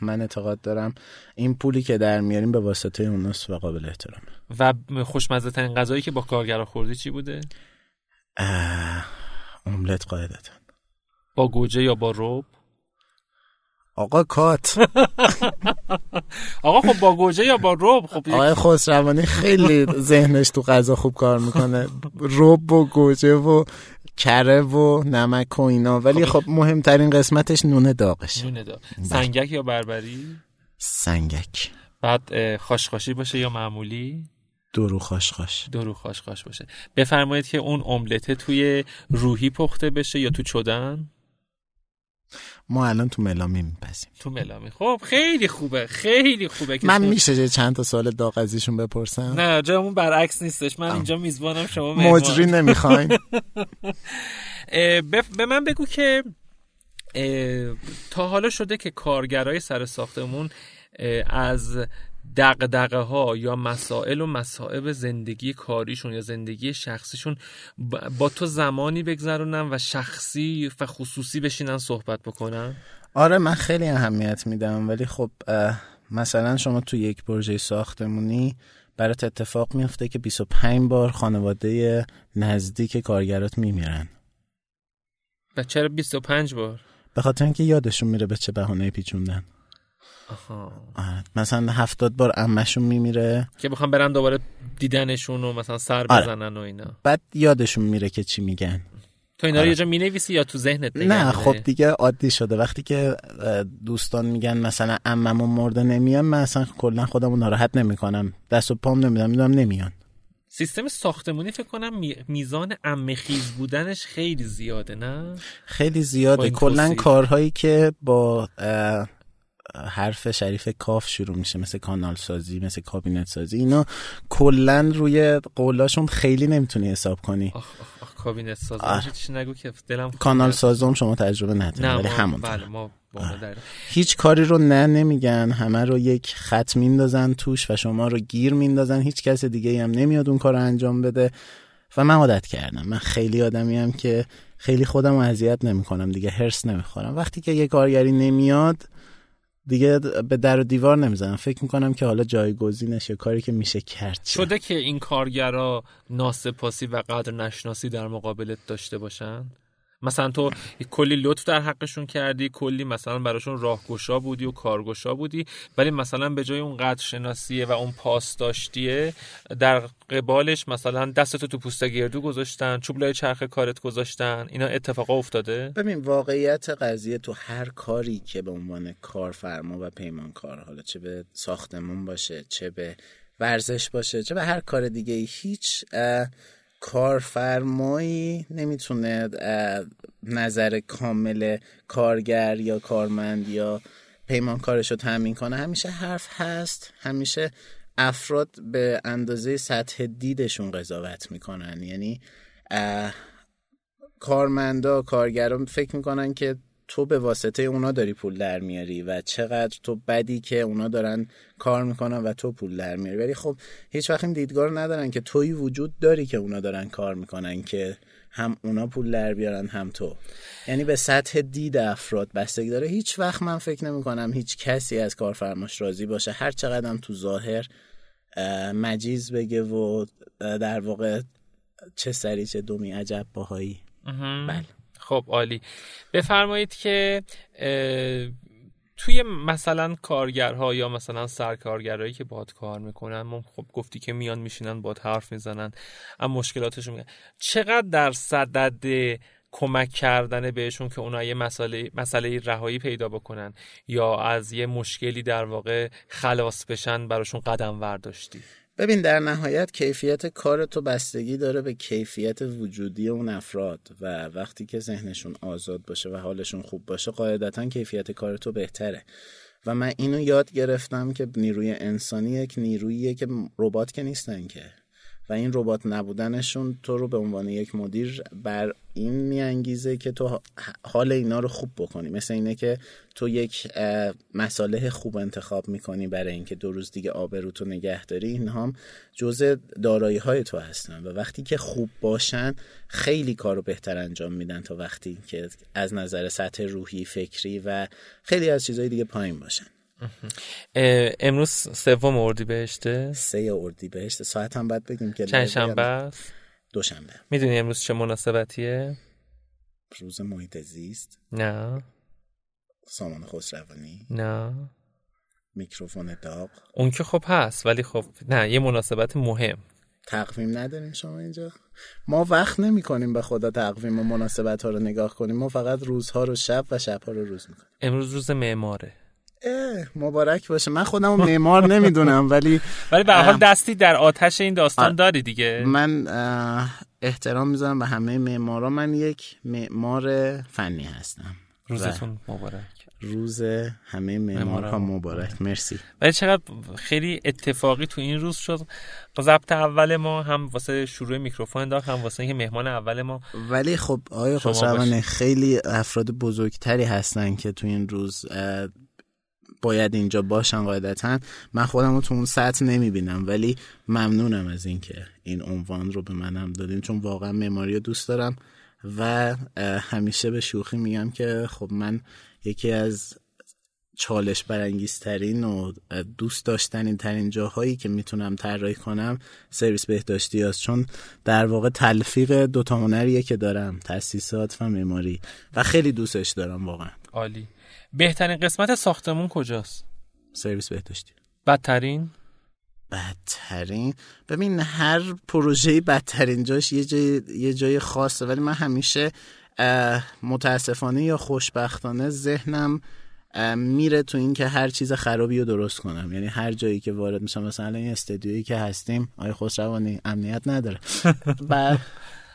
من اعتقاد دارم این پولی که در میاریم به واسطه اوناست و قابل احترام و خوشمزه ترین غذایی که با کارگرا خوردی چی بوده؟ املت قاعدتا. با گوجه یا با روب آقا کات. آقا خب با گوجه یا با روب خب آقای خسروانی خیلی ذهنش تو غذا خوب کار می‌کنه. روب و گوجه و کره و نمک و اینا. ولی خب, خب مهمترین قسمتش نون داغش نون داغ. بله. سنگک یا بربری؟ سنگک. بعد خاشخاشی باشه یا معمولی؟ درو خاشخاش. درو خاشخاش باشه. بفرمایید که اون املته توی روحی پخته بشه یا تو چدن؟ ما الان تو ملامی میپسیم. تو ملامی. خب خیلی خوبه خیلی خوبه من میشه چند تا سال داغ ازشون بپرسم؟ نه جامون برعکس نیستش. من اینجا میزبانم شما مجری نمی‌خواین. *laughs* به من بگو که تا حالا شده که کارگرای سر ساختمون از دقدقه ها یا مسائل و مسائب زندگی کاریشون یا زندگی شخصیشون با تو زمانی بگذرونن و شخصی و خصوصی بشینن صحبت بکنن؟ آره من خیلی اهمیت میدم ولی خب مثلا شما تو یک پروژه ساختمونی برات اتفاق میفته که 25 بار خانواده نزدیک کارگرات میمیرن. و چرا 25 بار؟ به خاطر اینکه یادشون میره به چه بهانه پیچوندن. آره. مثلا هفتاد بار امشون میمیره. که بخوام برن دوباره دیدنشون و مثلا سر آره. بزنن و اینا. بعد یادشون میره که چی میگن. تو اینا رو آره. یه جا می‌نویسی یا تو ذهنت نه خب دیگه عادی شده. وقتی که دوستان میگن مثلا عممون مرده نمیان من اصلا کلا خودمو ناراحت نمی‌کنم. دست و پام نمیدم می‌دونم نمیان. سیستم ساختمونی فکر کنم میزان امخیز بودنش خیلی زیاده نه؟ خیلی زیاده. کلا کارهایی که با حرف شریف کاف شروع میشه مثل کانال سازی مثل کابینت سازی اینا کلا روی قولاشون خیلی نمی‌تونی حساب کنی. آخ آخ کابینت سازی نگو که دلم کانال سازم شما تجربه نداری ولی همون بله ما هیچ کاری رو نه نمیگن. همه رو یک خط میندازن توش و شما رو گیر میندازن. هیچ کس دیگه هم نمیاد اون کار رو انجام بده. و من عادت کردم. من خیلی آدمی هم که خیلی خودم رو اذیت نمی‌کنم. دیگه هرس نمی‌خورم. وقتی که یه کارگری نمیاد دیگه به در و دیوار نمی‌زنم. فکر می‌کنم که حالا جایگزینش کاری که میشه کرد شده که این کارگرا ناسپاسی و قدر نشناسی در مقابلت داشته باشن؟ مثلا تو کلی لطف در حقشون کردی کلی مثلا براشون راهگشا بودی و کارگشا بودی ولی مثلا به جای اون قدر شناسیه و اون پاس داشتیه در قبالش مثلا دستتو تو پوست گردو گذاشتن چوب لای چرخ کارت گذاشتن اینا اتفاقا افتاده؟ ببین واقعیت قضیه تو هر کاری که به عنوان کارفرما و پیمانکار حالا چه به ساختمون باشه چه به ورزش باشه چه به هر کار دیگه هیچ کارفرمایی نمی‌تونه نظر کامل کارگر یا کارمند یا پیمانکارش رو تامین کنه. همیشه حرف هست همیشه افراد به اندازه سطح دیدشون قضاوت می‌کنن. یعنی کارمندا کارگران فکر می‌کنن که تو به واسطه اونا داری پول در میاری و چقدر تو بدی که اونا دارن کار می‌کنن و تو پول در میاری. ولی خب هیچ وقت این دیدگاه ندارن که توی وجود داری که اونا دارن کار می‌کنن که هم اونا پول در بیارن هم تو. یعنی به سطح دید افراد بستگی داره. هیچ وقت من فکر نمی کنم هیچ کسی از کارفرماش راضی باشه. هر چقدر تو ظاهر مجیز بگه و در واقع چه سری چه دومی عجب باهایی. بله. خب عالی. بفرمایید که توی مثلا کارگرها یا مثلا سرکارگرایی که باد کار می‌کنن خب گفتی که میان میشینن باد حرف می‌زنن اما مشکلاتشون میگن. چقدر در صدد کمک کردن بهشون که اونا یه مسئله مسئله رهایی پیدا بکنن یا از یه مشکلی در واقع خلاص بشن براشون قدم ورداشتی ببین در نهایت کیفیت کار تو بستگی داره به کیفیت وجودی اون افراد و وقتی که ذهنشون آزاد باشه و حالشون خوب باشه قاعدتا کیفیت کار تو بهتره. و من اینو یاد گرفتم که نیروی انسانی یک نیروییه که ربات که نیستن که. و این ربات نبودنشون تو رو به عنوان یک مدیر بر این میانگیزه که تو حال اینا رو خوب بکنی. مثل اینه که تو یک مساله خوب انتخاب می‌کنی برای اینکه دو روز دیگه آبروتو نگه داری. این هم جزء دارایی های تو هستن و وقتی که خوب باشن خیلی کارو بهتر انجام میدن تا وقتی که از نظر سطح روحی فکری و خیلی از چیزهای دیگه پایین باشن. امروز سوم اردی بهشته. سه اردی بهشته. ساعت هم باید بگیم که چند شنبه دوشنبه. می‌دونی امروز چه مناسبتیه؟ روز محیط زیست. نه. سامان خسروانی نه. میکروفون داغ. اون که خب هست ولی خب نه یه مناسبت مهم. تقویم نداریم شما اینجا؟ ما وقت نمی کنیم به خدا تقویم و مناسبت ها رو نگاه کنیم. ما فقط روزها رو شب و شبها رو روز می‌کنیم. امروز روز معماره. مبارک باشه. من خودم معمار نمی‌دونم ولی ولی به حال دستی در آتش این داستان داری دیگه. من احترام می‌ذارم به همه معمارا. من یک معمار فنی هستم. روزتون مبارک. روز همه معمارها مبارک. مرسی. ولی چقدر خیلی اتفاقی تو این روز شد. ضبط اول ما هم واسه شروع میکروفون انداخت هم واسه اینکه مهمان اول ما. ولی خب آیا خوشبختانه خیلی افراد بزرگتری هستن که تو این روز باید اینجا باشن قاعدتا. من خودم رو تو اون سطح نمی‌بینم ولی ممنونم از اینکه این عنوان رو به منم دادین چون واقعا معماری رو دوست دارم و همیشه به شوخی میگم که خب من یکی از چالش برانگیزترین و دوست داشتنین ترین جاهایی که می‌تونم طراحی کنم سرویس بهداشتی است چون در واقع تلفیق دوتا هنریه که دارم تاسیسات و معماری. و خیلی دوستش دارم واقعا. عالی. بهترین قسمت ساختمون کجاست؟ سرویس بهداشتی. بدترین؟ بدترین؟ ببین هر پروژه بدترین جاش یه جای یه جای خاصه ولی من همیشه متاسفانه یا خوشبختانه ذهنم میره تو این که هر چیز خرابی رو درست کنم. یعنی هر جایی که وارد میشم مثلا این استدیویی که هستیم آیا خسروانی امنیت نداره. *laughs* بعد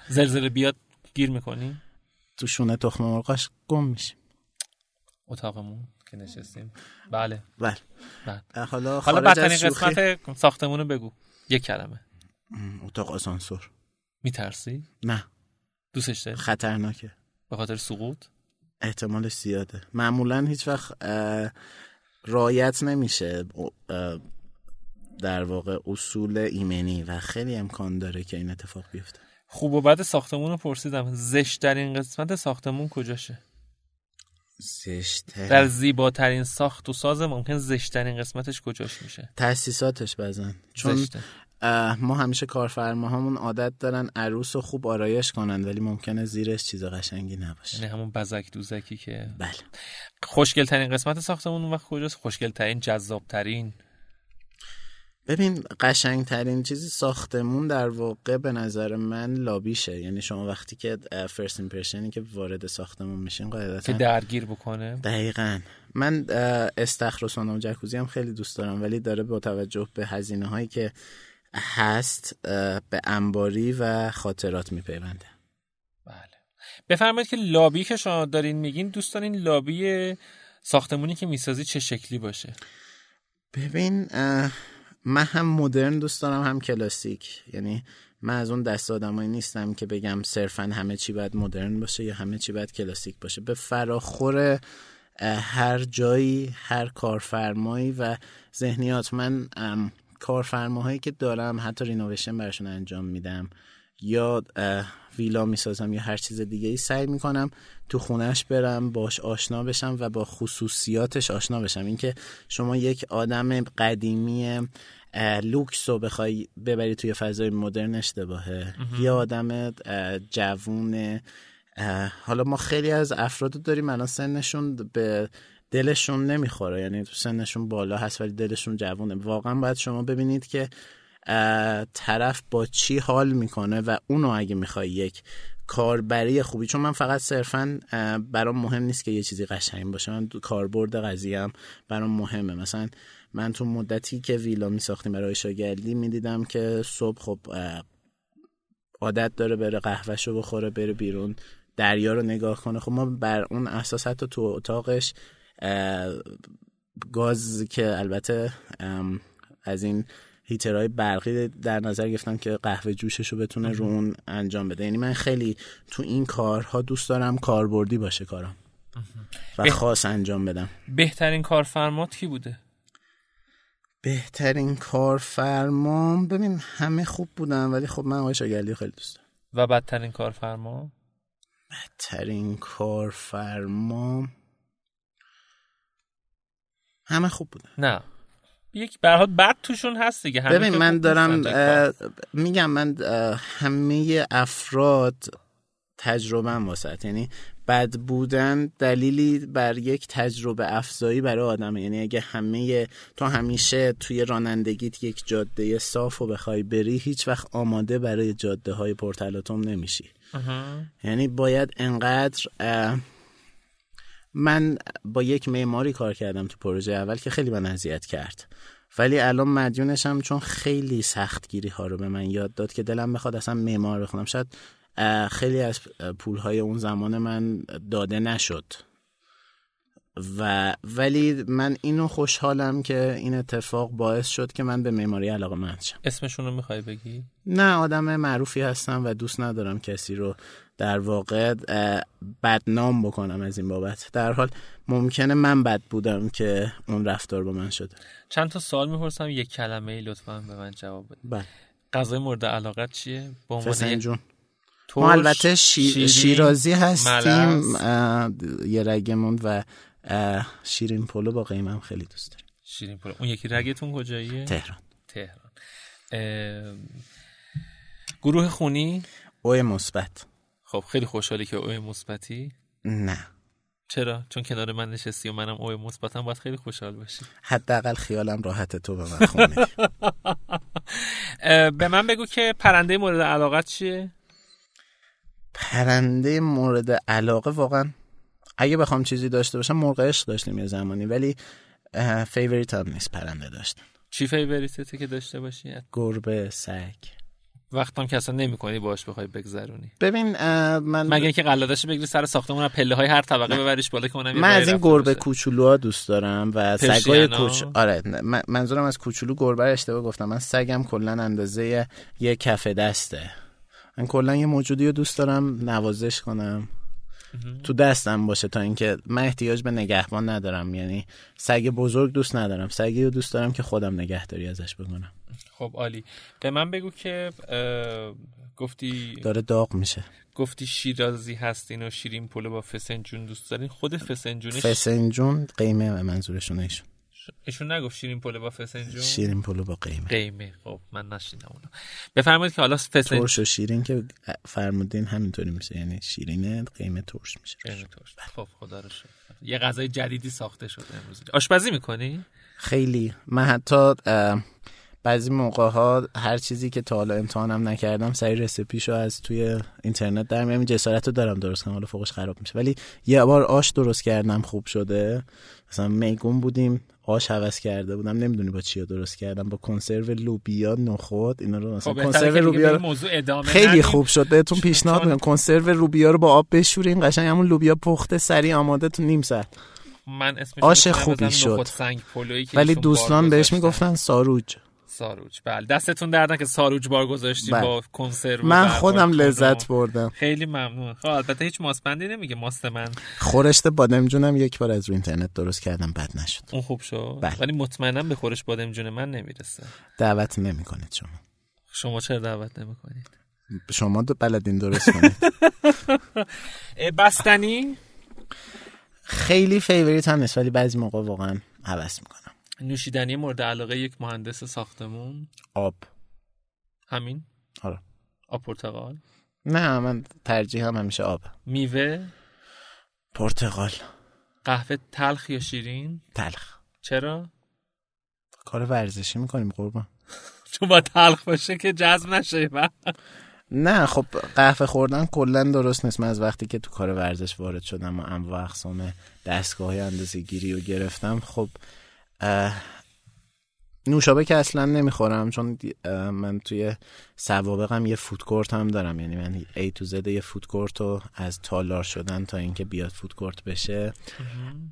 زلزله بیاد گیر می‌کنی؟ تو شونه تخم مرغاش گم میشیم. اتاقمون که نشستیم. بله. بله, بله. حالا حالا بدترین قسمت ساختمون بگو. یک کلمه. اتاق آسانسور. میترسی؟ نه. دوستش داری؟ خطرناکه. به خاطر سقوط؟ احتمالش زیاده. معمولا هیچ وقت رایت نمیشه در واقع اصول ایمنی و خیلی امکان داره که این اتفاق بیفته. خوب و بد ساختمون رو پرسیدم. زشترین قسمت ساختمون کجاشه؟ زشترین در زیباترین ساخت و ساز ممکن زشترین قسمتش کجاش میشه؟ تاسیساتش بزن. چون زشته. ما همیشه کارفرماهامون عادت دارن عروس رو خوب آرایش کنن ولی ممکنه زیرش چیز قشنگی نباشه. یعنی همون بزک دوزکی که بله. خوشگل ترین قسمت ساختمون وقت کجاست؟ خوشگل ترین جذاب ترین ببین قشنگ ترین چیزی ساختمون در واقع به نظر من لابیشه. یعنی شما وقتی که فرست ایمپرشنی که وارد ساختمون میشین قاعدتا که درگیر بکنه؟ دقیقا. من استخر و جکوزی هم خیلی دوست دارم ولی داره با توجه به هزینه هایی که هست به انباری و خاطرات میپیونده. بله. بفرمایید که لابی که شما دارین میگین دوست دارین لابی ساختمونی که می‌سازی چه شکلی باشه؟ ببین من هم مدرن دوست دارم هم کلاسیک. یعنی من از اون دست آدمایی نیستم که بگم صرفا همه چی باید مدرن باشه یا همه چی باید کلاسیک باشه. به فراخور هر جایی هر کارفرمایی و ذهنیات من کارفرماهایی که دارم حتی renovation براشون انجام میدم یا ویلا می‌سازم یا هر چیز دیگه ای سعی می‌کنم تو خونش برم باش آشنا بشم و با خصوصیاتش آشنا بشم. اینکه شما یک آدم قدیمی لوکس رو بخوای ببری توی فضای مدرن اشتباهه. یا آدم جوون حالا ما خیلی از افراد داریم الان سنشون به دلشون نمی‌خوره. یعنی سنشون بالا هست ولی دلشون جوونه. واقعا باید شما ببینید که طرف با چی حال می‌کنه و اونو اگه می‌خوای یک کاربری خوبی چون من فقط صرفا برام مهم نیست که یه چیزی قشنگ باشه. من کاربرد قضیه هم برام مهمه. مثلا من تو مدتی که ویلا میساختیم برای شاگردی می‌دیدم که صبح خب عادت داره بره قهوهشو بخوره بره بیرون دریا رو نگاه کنه. خب ما بر اون اساس حتی تو اتاقش گاز که البته از این هیترهای برقی در نظر گرفتم که قهوه جوشش رو بتونه رو اون انجام بده. یعنی من خیلی تو این کارها دوست دارم کاربردی باشه کارم و خاص انجام بدم. بهترین کارفرمات کی بوده؟ بهترین کارفرما ببین همه خوب بودن ولی خب من آقای شاگردی خیلی دوست دارم. و بدترین کارفرما بدترین کارفرما همه خوب بودن. نه. یک برها بد توشون هست دیگه. ببین من دارم میگم من همه افراد تجربه واسط یعنی بد بودن دلیلی بر یک تجربه افزایی برای آدمه. یعنی اگه همه تو همیشه توی رانندگیت یک جاده صاف و بخوای بری هیچ وقت آماده برای جاده های پرتلاتوم نمیشی یعنی باید انقدر من با یک معماری کار کردم تو پروژه اول که خیلی من اذیت کرد. ولی الان مدیونشم چون خیلی سختگیری ها رو به من یاد داد که دلم بخواد اصلا معمار بخونم. شاید خیلی از پولهای اون زمان من داده نشد. و ولی من اینو خوشحالم که این اتفاق باعث شد که من به معماری علاقه مند شم. اسمشون رو می‌خوای بگی؟ نه آدم معروفی هستم و دوست ندارم کسی رو در واقع بدنام بکنم از این بابت. در حال ممکنه من بد بودم که اون رفتار با من شده. چند تا سوال می‌پرسم. یک کلمه ای لطفا به من جواب بده بله. غذای مورد علاقت چیه؟ با فسنجون. ما البته شیرازی هستیم یه رگمون و شیرین پلو با قیمم خیلی دوست داریم شیرین پلو. اون یکی رگتون کجاییه؟ تهران. تهران. گروه خونی؟ اوی مثبت. خب خیلی خوشحالی که اوی مثبتی. نه. چرا؟ چون کنار من نشستی و منم اوی مثبتم باید خیلی خوشحال باشی. حداقل خیالم راحت تو به من خونی *laughs* به من بگو که پرنده مورد علاقت چیه؟ پرنده مورد علاقه واقعا اگه بخوام چیزی داشته باشم مرغ عشق داشتیم یه زمانی ولی فیوریت هم نیست پرنده داشتن. چی فیوریتته که داشته باشی؟ گربه سگ. وقتم که اصلا نمی‌کنی باش بخوای بگذرونی. ببین من مگه اینکه قلادش بگیری سر ساختمون پله های هر طبقه ببریش بالا که اونم من از این گربه کوچولوها دوست دارم و سگای کوچ آره منظورم از کوچولو گربه اشتباه گفتم. من سگم کلا اندازه یه کف دسته. من کلا یه موجودی رو دوست دارم نوازش کنم. تو دستم باشه تا اینکه من احتیاج به نگهبان ندارم. یعنی سگ بزرگ دوست ندارم. سگی رو دوست دارم که خودم نگهداری ازش بکنم. خب عالی. به من بگو که گفتی داره داغ میشه. گفتی شیرازی هستین و شیرین پلو با فسنجون دوست دارین. خود فسنجونش فسنجون قیمه و منظورشون ایشون. ایشون نگفت شیرین پلو با فسنجون؟ شیرین پلو با قیمه. قیمه. خب من نشنیدم اونو. بفرمایید که حالا فسنجون ترش و شیرین که فرمودین همینطوری میشه. یعنی شیرین قیمه ترش میشه. قیمه ترش. خب خدا رو شکر. یه غذای جدیدی ساخته شده امروز. آشپزی می‌کنی؟ خیلی. من حتی بعضی موقع ها هر چیزی که تا حالا امتحانم نکردم سری رسیپیشو از توی اینترنت در میام جسارت رو دارم درست کنم حالا فوقش خراب میشه. ولی یه بار آش درست کردم خوب شده. مثلا میگون بودیم آش حوض کرده بودم. نمی‌دونی با چی درست کردم. با کنسرو لوبیا نخود اینا رو مثلا خب کنسرو لوبیا خیلی خوب شد. بهتون پیشنهاد میدم کنسرو لوبیا رو با آب بشورین. قشنگ همون لوبیا پخته سری آماده تو نیم ساعت. من اسمش آش خوبی شد. ولی دوستان بهش می‌گفتن ساروج. ساروج بله دستتون درد که ساروج بار گذاشتیم بله. با کنسرو من خودم لذت بردم. خیلی ممنون. خب البته هیچ ماسپندی نمیگه. ماست من. خورشت بادمجونم یک بار از رو اینترنت درست کردم بد نشد. اون خوب شد؟ بله. ولی مطمئنم به خورش بادمجون من نمی‌رسه. دعوت نمی‌کنید شما. شما چرا دعوت نمی‌کنید؟ شما دو بلدین درست کنید. *laughs* بستنی؟ خیلی فیوریت هم نیست ولی بعضی موقع واقعا حوض می‌کنم. نوشیدنی مورد علاقه یک مهندس ساختمون؟ آب. همین؟ آره. آب پرتقال؟ نه من ترجیح هم همیشه آب. میوه؟ پرتقال. قهوه تلخ یا شیرین؟ تلخ. چرا؟ کار ورزشی می‌کنیم قربان. *laughs* چون با تلخ باشه که جذب نشه نه خب قهوه خوردن کلا درست نیست. من از وقتی که تو کار ورزش وارد شدم و انواع اقسام دستگاه اندازه گیری رو گرفتم خب نوشابه که اصلا نمی‌خورم چون من توی سوابقم یه فودکورت هم دارم. یعنی من ای تو زده یه فودکورت رو از تالار شدن تا اینکه بیاد فودکورت بشه.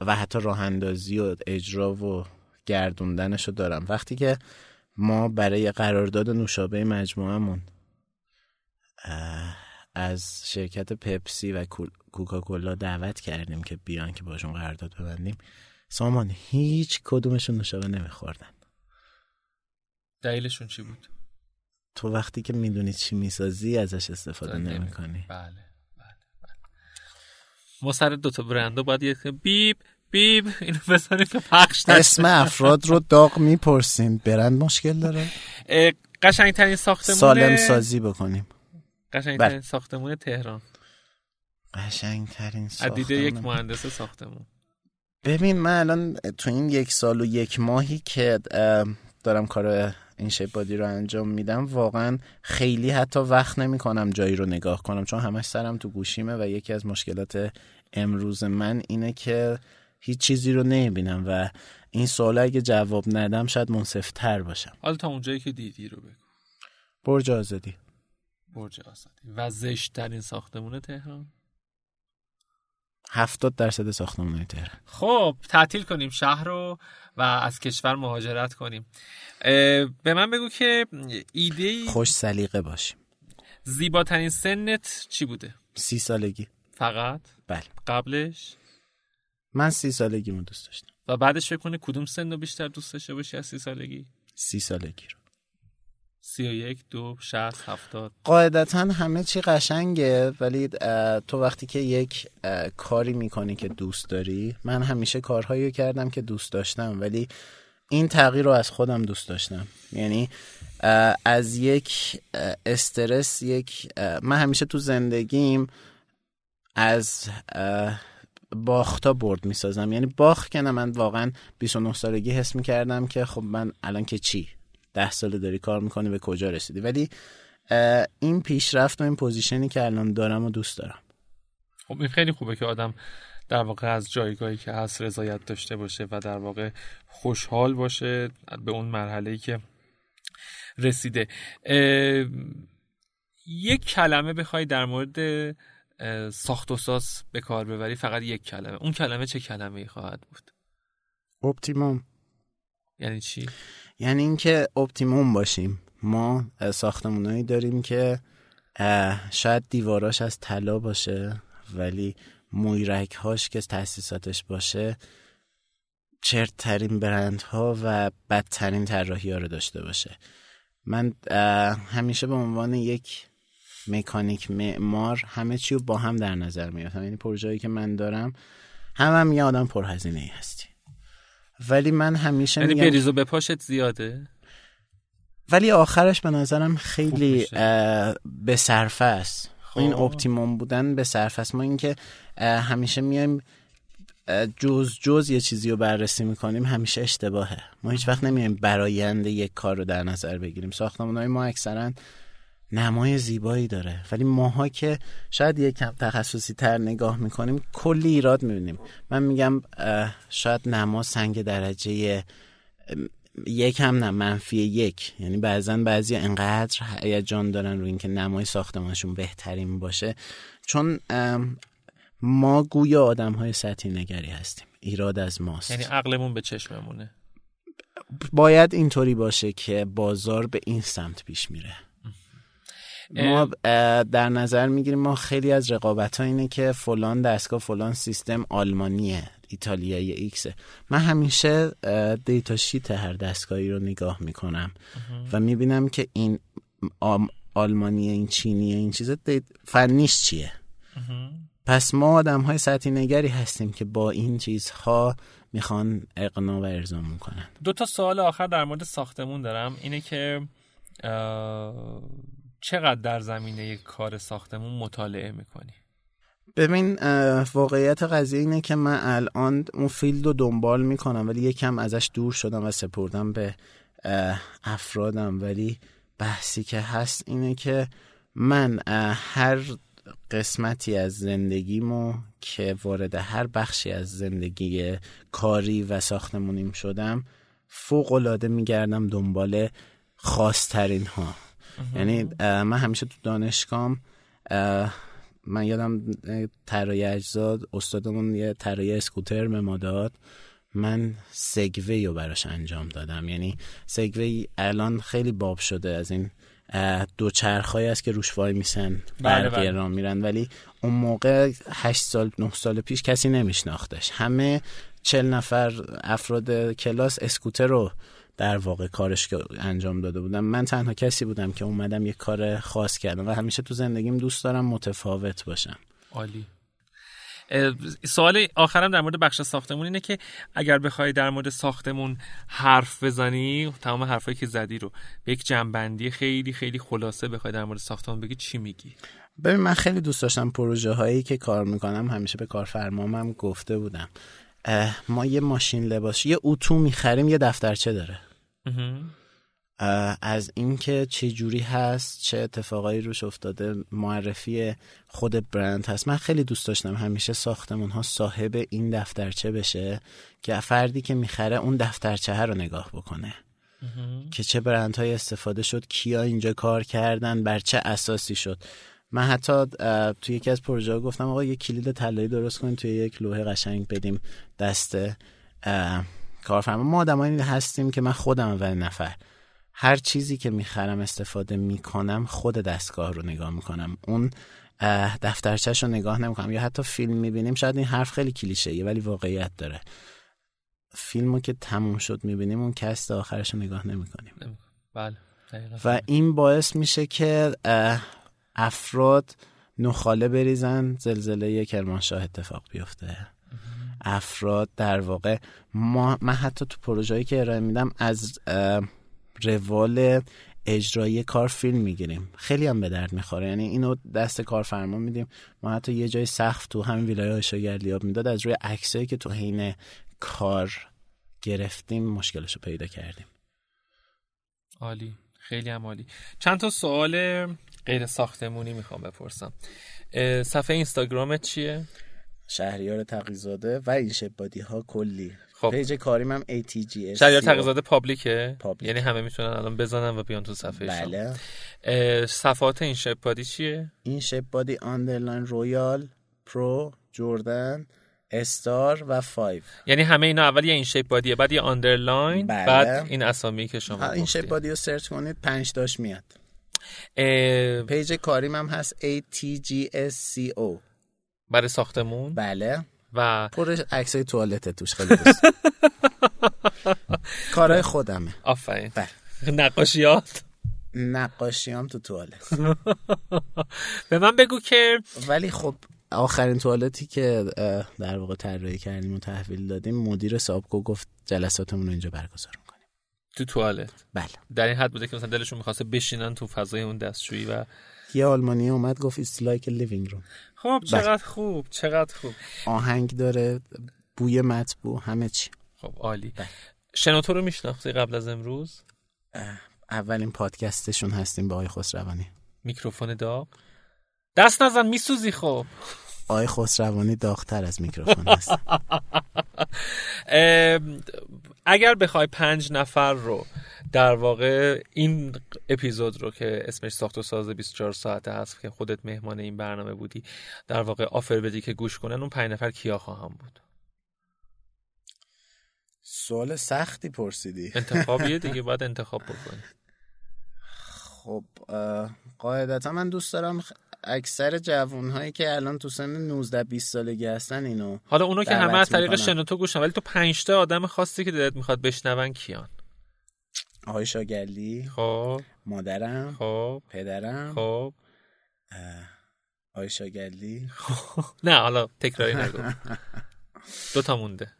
و حتی راه اندازی و اجرا و گردوندنش رو دارم. وقتی که ما برای قرارداد نوشابه مجموعمون از شرکت پپسی و کوکاکولا دعوت کردیم که بیان که باشون قرارداد ببندیم سامان هیچ کدومشون نوشابه نمیخوردن. دلیلشون چی بود؟ تو وقتی که می‌دونی چی می‌سازی ازش استفاده نمی‌کنی. بله بله بله. ما سر دوتا برندو باید یه بیب بیب اینو بزنیم که پخش اسم افراد رو داغ می‌پرسین برند مشکل داره. قشنگترین ساختمون سالم سازی بکنیم. قشنگترین بله. ساختمون تهران. قشنگترین ساختمون دیده یک مهندس ساختمون. ببین من الان تو این یک سال و یک ماهی که دارم کار این شیپ بادی رو انجام میدم واقعا خیلی حتی وقت نمی کنم جایی رو نگاه کنم چون همش سرم تو گوشیمه و یکی از مشکلات امروز من اینه که هیچ چیزی رو نمی‌بینم و این سوال اگه جواب ندم شاید منصفتر باشم. حالا تا اونجایی که دیدی رو بگو. برج آزادی. برج آزادی. و زشتترین ساختمون تهران؟ هفتاد درصد ساختمان تهران خب تعطیل کنیم شهر رو و از کشور مهاجرت کنیم به من بگو که ایده خوش سلیقه باشیم زیباترین سنت چی بوده؟ سی سالگی فقط؟ بله قبلش؟ من سی سالگی رو دوست داشتم و بعدش فکر کنی کدوم سن رو بیشتر دوست داشته باشی از سی سالگی؟ سی سالگی رو سی و یک دو شست هفتاد. قاعدتا همه چی قشنگه ولی تو وقتی که یک کاری می‌کنی که دوست داری من همیشه کارهایی کردم که دوست داشتم ولی این تغییر رو از خودم دوست داشتم. یعنی از یک استرس یک من همیشه تو زندگیم از باختا برد می‌سازم. یعنی باخت که نه من واقعا 29 سالگی حس می‌کردم که خب من الان که چی؟ ده ساله داری کار می‌کنی به کجا رسیدی؟ ولی این پیشرفت و این پوزیشنی که الان دارم و دوست دارم. خب این خیلی خوبه که آدم در واقع از جایگاهی که هست رضایت داشته باشه و در واقع خوشحال باشه به اون مرحله که رسیده. یک کلمه بخوای در مورد ساخت و ساز به کار ببری فقط یک کلمه. اون کلمه چه کلمه ای خواهد بود؟ optimum. یعنی چی؟ یعنی اینکه optimum باشیم. ما ساختمونایی داریم که شاید دیواراش از طلا باشه ولی مویرک هاش که تاسیساتش باشه چرتترین برندها و بدترین طراحی ها رو داشته باشه. من همیشه به عنوان یک مکانیک معمار همه چی رو با هم در نظر میارم یعنی پروژه‌ای که من دارم هم هم یه آدم پرهزینه هستی ولی من همیشه یعنی بریز و به پاشت زیاده؟ ولی آخرش به نظرم خیلی به صرفه است. خب. این اپتیموم بودن به صرفه است. ما اینکه همیشه میایم جز جز یه چیزی رو بررسی می‌کنیم همیشه اشتباهه. ما هیچ وقت نمیایم برایند یک کار رو در نظر بگیریم. ساختمان های ما اکثرا نمای زیبایی داره. ولی ماها که شاید یک کم تخصصی تر نگاه می‌کنیم کلی ایراد می‌بینیم. من میگم شاید نما سنگ درجه یک هم نه منفی یک. یعنی بعضا بعضی انقدر هیجان دارن رو اینکه نمای ساختمانشون بهترین باشه. چون ما گویا آدم های سطحی نگری هستیم. ایراد از ماست. یعنی عقلمون به چشممونه. باید اینطوری باشه که بازار به این سمت پیش میره. ما در نظر می‌گیریم ما خیلی از رقابت ها اینه که فلان دستگاه فلان سیستم آلمانیه ایتالیایی ایکسه من همیشه دیتا شیت هر دستگاهی رو نگاه می‌کنم و می‌بینم که این آلمانیه این چینیه این چیزا فنیش چیه. پس ما آدم های سطحی نگری هستیم که با این چیزها می‌خوان اقنا و ارزام می‌کنن دو تا سوال آخر در مورد ساختمون دارم. اینه که چقدر در زمینه کار ساختمون مطالعه می‌کنی؟ ببین واقعیت قضیه اینه که من الان اون فیلد رو دنبال می‌کنم ولی یکم ازش دور شدم و سپردم به افرادم ولی بحثی که هست اینه که من هر قسمتی از زندگیمو که وارد هر بخشی از زندگی کاری و ساختمونیم شدم فوق العاده میگردم دنبال خاصترین ها یعنی من همیشه تو دانشگاهم من یادم طراحی اجزا استادمون یه طراحی اسکوتر به ما داد. من سگوی رو براش انجام دادم. یعنی سگوی الان خیلی باب شده از این دو چرخهایی است که روش وای میسن بله، بله. میرن. ولی اون موقع هشت سال نه سال پیش کسی نمیشناختش. همه چل نفر افراد کلاس اسکوتر رو در واقع کارش که انجام داده بودم. من تنها کسی بودم که اومدم یه کار خاص کردم و همیشه تو زندگیم دوست دارم متفاوت باشم. عالی. سوال آخرم در مورد بخش ساختمون اینه که اگر بخوای در مورد ساختمون حرف بزنی تمام حرفایی که زدی رو به یک جنبندی خیلی خیلی خلاصه بخوای در مورد ساختمون بگی چی میگی؟ ببین من خیلی دوست داشتم پروژه هایی که کار می‌کنم همیشه به کارفرمام هم گفته بودم. ما یه ماشین لباس یه اتو می‌خریم یه دفترچه داره. از اینکه چه جوری هست چه اتفاقایی روش افتاده معرفی خود برند هست. من خیلی دوست داشتم همیشه ساختمون ها صاحب این دفترچه بشه که فردی که می‌خره اون دفترچه رو نگاه بکنه. که چه برندهایی استفاده شد کیا اینجا کار کردن بر چه اساسی شد. من حتی توی یکی از پروژه گفتم آقا یه کلید طلایی درست کنیم توی یک لوحه قشنگ بدیم دست کارفرما ما آدمایی هستیم که من خودم اول نفر. هر چیزی که می‌خرم استفاده می‌کنم خود دستگاه رو نگاه می‌کنم. اون دفترچهش رو نگاه نمی‌کنم. یا حتی فیلم می‌بینیم. شاید این حرف خیلی کلیشه ولی واقعیت داره. فیلمو که تموم شد می‌بینیم اون کست آخرش رو نگاه نمی‌کنیم. بله. و این باعث میشه که افراد نخاله بریزن زلزله کرمانشاه اتفاق بیفته. افراد در واقع ما من حتی تو پروژه‌ای که ارائه میدم از روال اجرایی کار فیلم می‌گیریم. خیلی هم به درد می‌خوره. یعنی اینو دست کارفرما میدیم. ما حتی یه جای سقف تو همین ویلای آشا گردیاب می‌داد از روی عکسایی که تو حین کار گرفتیم مشکلش رو پیدا کردیم. عالی. خیلی هم عالی. چند تا سوال غیر ساختمونی می‌خوام بپرسم. صفحه اینستاگرامت چیه؟ شهریار تقیزاده و In Shape Body ها کلی خب. page کاریم هم ATG شهریار تقیزاده public ه public. یعنی همه می‌تونن الان بزنن و بیان تو صفحه بله صفحات In Shape Body چیه In Shape Body underline Royal Pro جردن Star و Five یعنی همه اینا اول یه In Shape Body ه بعد یه underline بله. بعد این اسامی که شما این گفتی. Shape Body رو سرچ کنید پنج تاش میاد اه، page کاریم هم هست ATGSCO برای ساختمون. بله. و پر عکسای توالت توش خیلی دوست. *laughs* کارهای خودمه. آفرین. بله. نقاشیات. نقاشیام تو توالت. به من بگو که ولی خب آخرین توالتی که در واقع طراحی کردیم و تحویل دادیم مدیر سابکو گفت جلساتمون رو اینجا برگزار می‌کنیم. تو توالت. بله. در این حد بوده که مثلا دلشون می‌خواسته بشینن تو فضای اون دستشویی و یه آلمانی اومد گفت like a living room. خب بله. چقدر خوب چقدر خوب. آهنگ داره بوی مطبوع همه چی. خب عالی. بله. شنوتو رو میشناختی قبل از امروز؟ اولین پادکستشون هستیم با آقای خسروانی. میکروفون داغ؟ دست نزن میسوزی خب. آقای خسروانی داغتر از میکروفون هست. *laughs* اگر بخوای پنج نفر رو در واقع این اپیزود رو که اسمش ساخت و ساز 24 ساعته هست که خودت مهمان این برنامه بودی در واقع آفر بدی که گوش کنن اون پنج نفر کیا خواهم بود؟ سوال سختی پرسیدی. انتخابیه *laughs* دیگه باید انتخاب بکنی. خب قاعدتا من دوست دارم اکثر جوانهایی که الان تو سن 19 20 سالگی هستن اینو حالا اونو که همه از طریق. شنوتو گوشن ولی تو پنج تا آدم خاصی که دلت می‌خواد بشنون کیان؟ آقای شاگردی خب. مادرم خب. پدرم. خب. آقای شاگردی *laughs* نه حالا تکراری نگو. *laughs* دو تا مونده.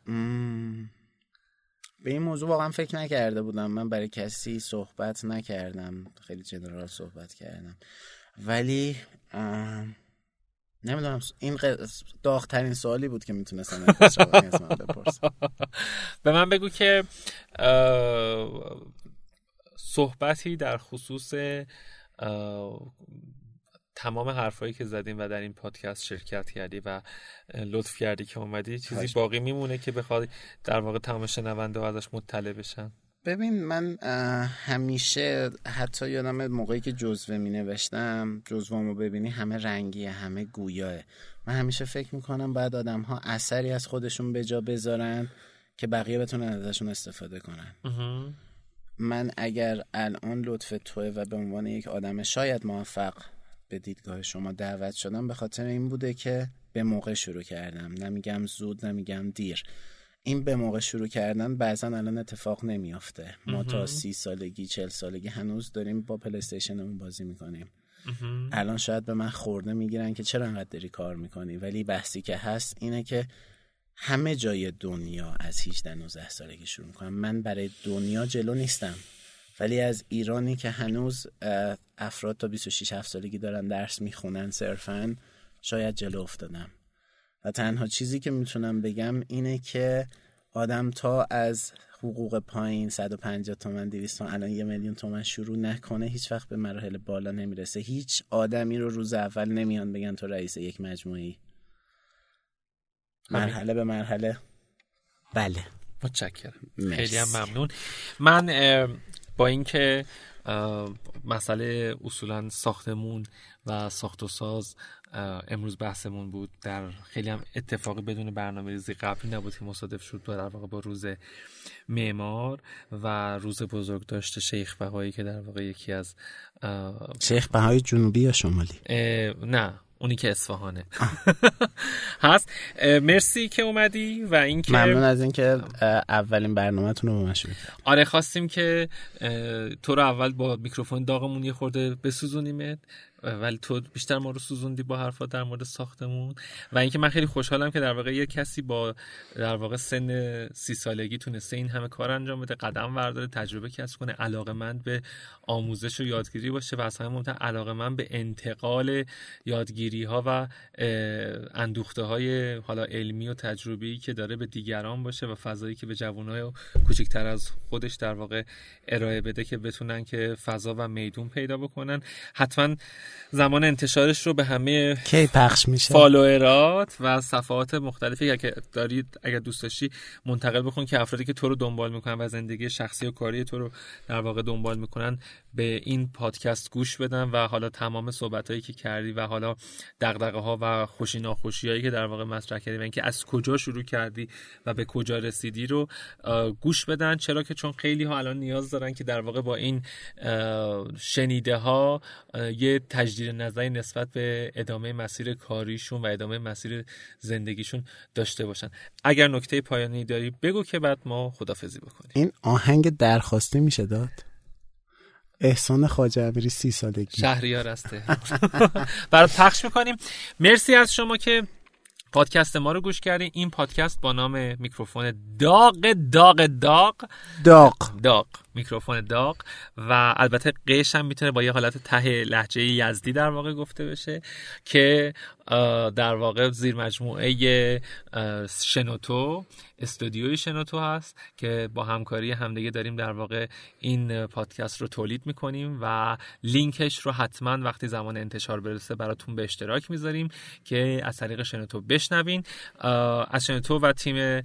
به این موضوع واقعا فکر نکرده بودم. من برای کسی صحبت نکردم. خیلی جنرال صحبت کردم. ولی نمی‌دونم این داغترین سوالی بود که می‌تونستم از من بپرسم. *laughs* به من بگو که صحبتی در خصوص تمام حرفایی که زدیم و در این پادکست شرکت کردی و لطف کردی که اومدی چیزی باقی میمونه که بخواد در واقع تمام شنونده ازش مطلع بشن؟ ببین من همیشه حتی یادم موقعی که جزوه می نوشتم جزوامو ببینی همه رنگیه همه گویاه. من همیشه فکر می‌کنم بعد آدم ها اثری از خودشون به جا بذارن که بقیه بتونن ازشون استفاده کنن. من اگر الان لطف توه و به عنوان یک آدم شاید موفق به دیدگاه شما دعوت شدم به خاطر این بوده که به موقع شروع کردم. نمیگم زود نمیگم دیر. این به موقع شروع کردن بعضا الان اتفاق نمیافته. ما تا سی سالگی چل سالگی هنوز داریم با پلیستیشنمون بازی می‌کنیم. الان شاید به من خورده می‌گیرن که چرا انقدر داری کار می‌کنی؟ ولی بحثی که هست اینه که همه جای دنیا از 18 19 سالگی شروع می‌کنم. من برای دنیا جلو نیستم. ولی از ایرانی که هنوز افراد تا 26 7 سالگی دارن درس می‌خونن صرفا شاید جلو افتادم. و تنها چیزی که می‌تونم بگم اینه که آدم تا از حقوق پایین 150 تومن 200 تومن الان یه میلیون تومن شروع نکنه هیچ وقت به مراحل بالا نمی‌رسه. هیچ آدمی رو روز اول نمیان بگن تو رئیس یک مجموعی مرحله به مرحله. بله. متشکرم. خیلی هم ممنون. من با اینکه مسئله اصولا ساختمون و ساخت و ساز امروز بحثمون بود در خیلی هم اتفاقی بدون برنامه ریزی قبلی نبود که مصادف شد در واقع با روز معمار و روز بزرگ داشته شیخ بهایی که در واقع یکی از شیخ بهایی جنوبی یا شمالی؟ نه. اونی که اصفهانه. *laughs* هست. مرسی که اومدی و اینکه ممنون از اینکه اولین برنامهتون رو به آره خواستیم که تو رو اول با میکروفون داغمون یه خورده بسوزونیمت. ولی تو بیشتر ما رو سوزوندی با حرفا در مورد ساختمون. و اینکه من خیلی خوشحالم که در واقع یه کسی با در واقع سن سی سالگی تونسته این همه کار انجام بده قدم ورداره تجربه کسب کنه علاقه من به آموزش و یادگیری باشه و اصلا مهمتر علاقه من به انتقال یادگیری ها و اندوخته های حالا علمی و تجربی که داره به دیگران باشه و فضایی که به جوانای کوچکتر از خودش در واقع ارائه بده که بتونن که فضا و میدون پیدا بکنن. حتما زمان انتشارش رو به همه کی پخش میشه؟ فالوورات و صفحات مختلفی که دارید اگر دوست داشتی منتقل بکن که افرادی که تو رو دنبال می‌کنن و زندگی شخصی و کاری تو رو در واقع دنبال می‌کنن به این پادکست گوش بدن و حالا تمام صحبت هایی که کردی و حالا دغدغه ها و خوشی ناخوشی هایی که در واقع مطرح کردی و اینکه از کجا شروع کردی و به کجا رسیدی رو گوش بدن. چرا که چون خیلی ها الان نیاز دارن که در واقع با این شنیده ها یه تجدید نظری نسبت به ادامه مسیر کاریشون و ادامه مسیر زندگیشون داشته باشن. اگر نکته پایانی داری بگو که بعد ما خدافزی بکنیم. این آهنگ درخواسته میشه داد؟ احسان خواجه امیری سی سالگی. شهریار هسته *laughs* برای پخش می‌کنیم. مرسی از شما که پادکست ما رو گوش کردین. این پادکست با نام میکروفون داغ داغ داغ داغ. داغ. میکروفون داغ و البته قش هم می‌تونه با یه حالت ته لحجه یزدی در واقع گفته بشه که در واقع زیر مجموعه شنوتو استودیوی شنوتو هست که با همکاری همدیگه داریم در واقع این پادکست رو تولید می‌کنیم و لینکش رو حتما وقتی زمان انتشار برسه براتون به اشتراک می‌ذاریم که از طریق شنوتو بشنوین. از شنوتو و تیم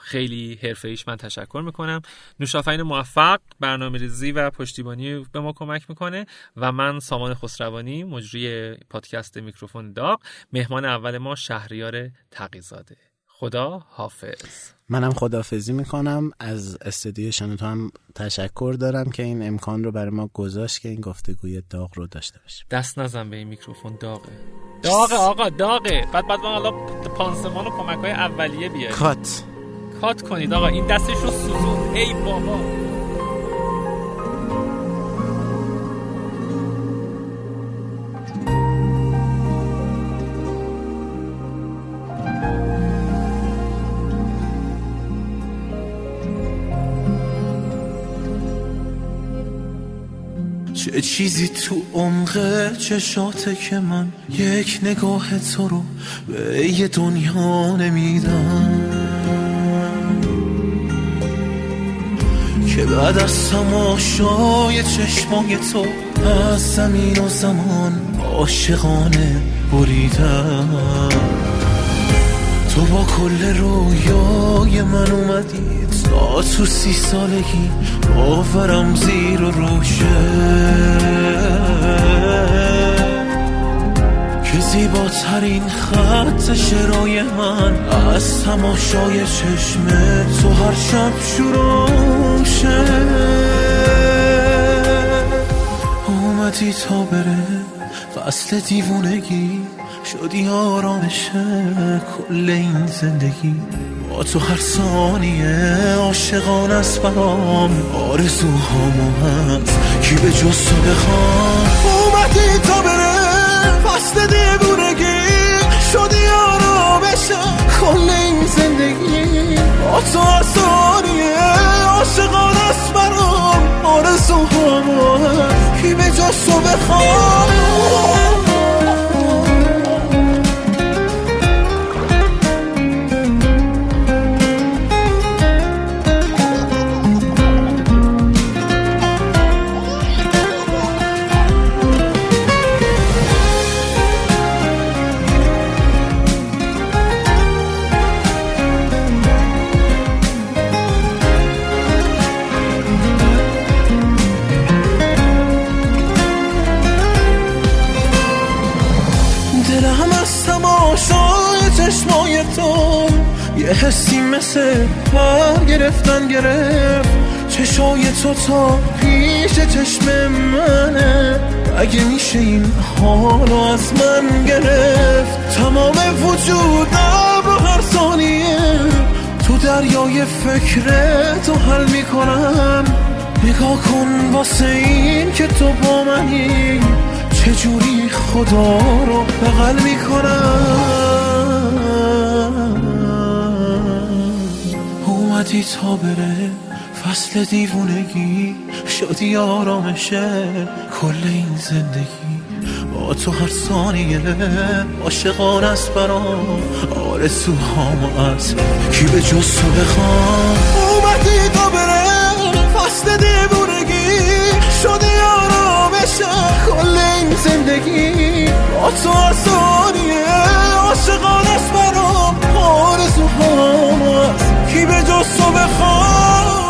خیلی حرفه ایش من تشکر می‌کنم. نوشافین موفق برنامه ریزی و پشتیبانی به ما کمک می‌کنه و من سامان خسروانی مجری پادکست میکروفون داغ مهمان اول ما شهریار تقیزاده. خدا حافظ. منم خدافزی می‌کنم. از استودیو شنوتو هم تشکر دارم که این امکان رو برای ما گذاشت که این گفتگوی داغ رو داشته باشیم. دست نزن به این میکروفون داغه. داغه آقا داغه. بعد بعد حالا پانسمان و کمک های اولیه بیاریم. کات. کات کنید آقا. این دستش رو سوزون. ای بابا. چه چیزی تو عمق چشاته که من یک نگاه تو رو به یه دنیا نمیدم. که بعد از تماشای چشمای تو از زمین و زمان عاشقانه بریدم. تو با کل رویای من اومدی. تا تو سی سالگی باورم زیر و روشه. که زیباترین خط شرای من از تماشای چشم تو هر شب شروشه اومدی تا بره فصل دیوونگی. شدی آرامش کل این زندگی. با تو هر ثانیه عاشقان است برام آرزوهامو هست کی به جز تو بخوام اومدی تا بره فصل دیوونگی. شدی آرامش کل این زندگی. با تو هر ثانیه عاشقان است برام آرزوهامو هست کی به جز تو بخوام تو تا پیش چشم منه. اگه میشه این حالو از من گرفت. تمام وجودم رو هر ثانیه تو دریای فکر تو حل می‌کنم. نگاه کن واسه این که تو با منی. چجوری خدا رو بغل می‌کنم. اومدی تا بره. وصل دیوونگی شدی آرامشه کل این زندگی. با تو هر ثانیه عاشقان است برام. آرزوهام از کی به جز تو بخوام؟ اومدی تا بره وصل دیوونگی. شدی آرامشه کل این زندگی. با تو هر ثانیه عاشقان است برام. آرزوهام از کی به جز تو بخوام؟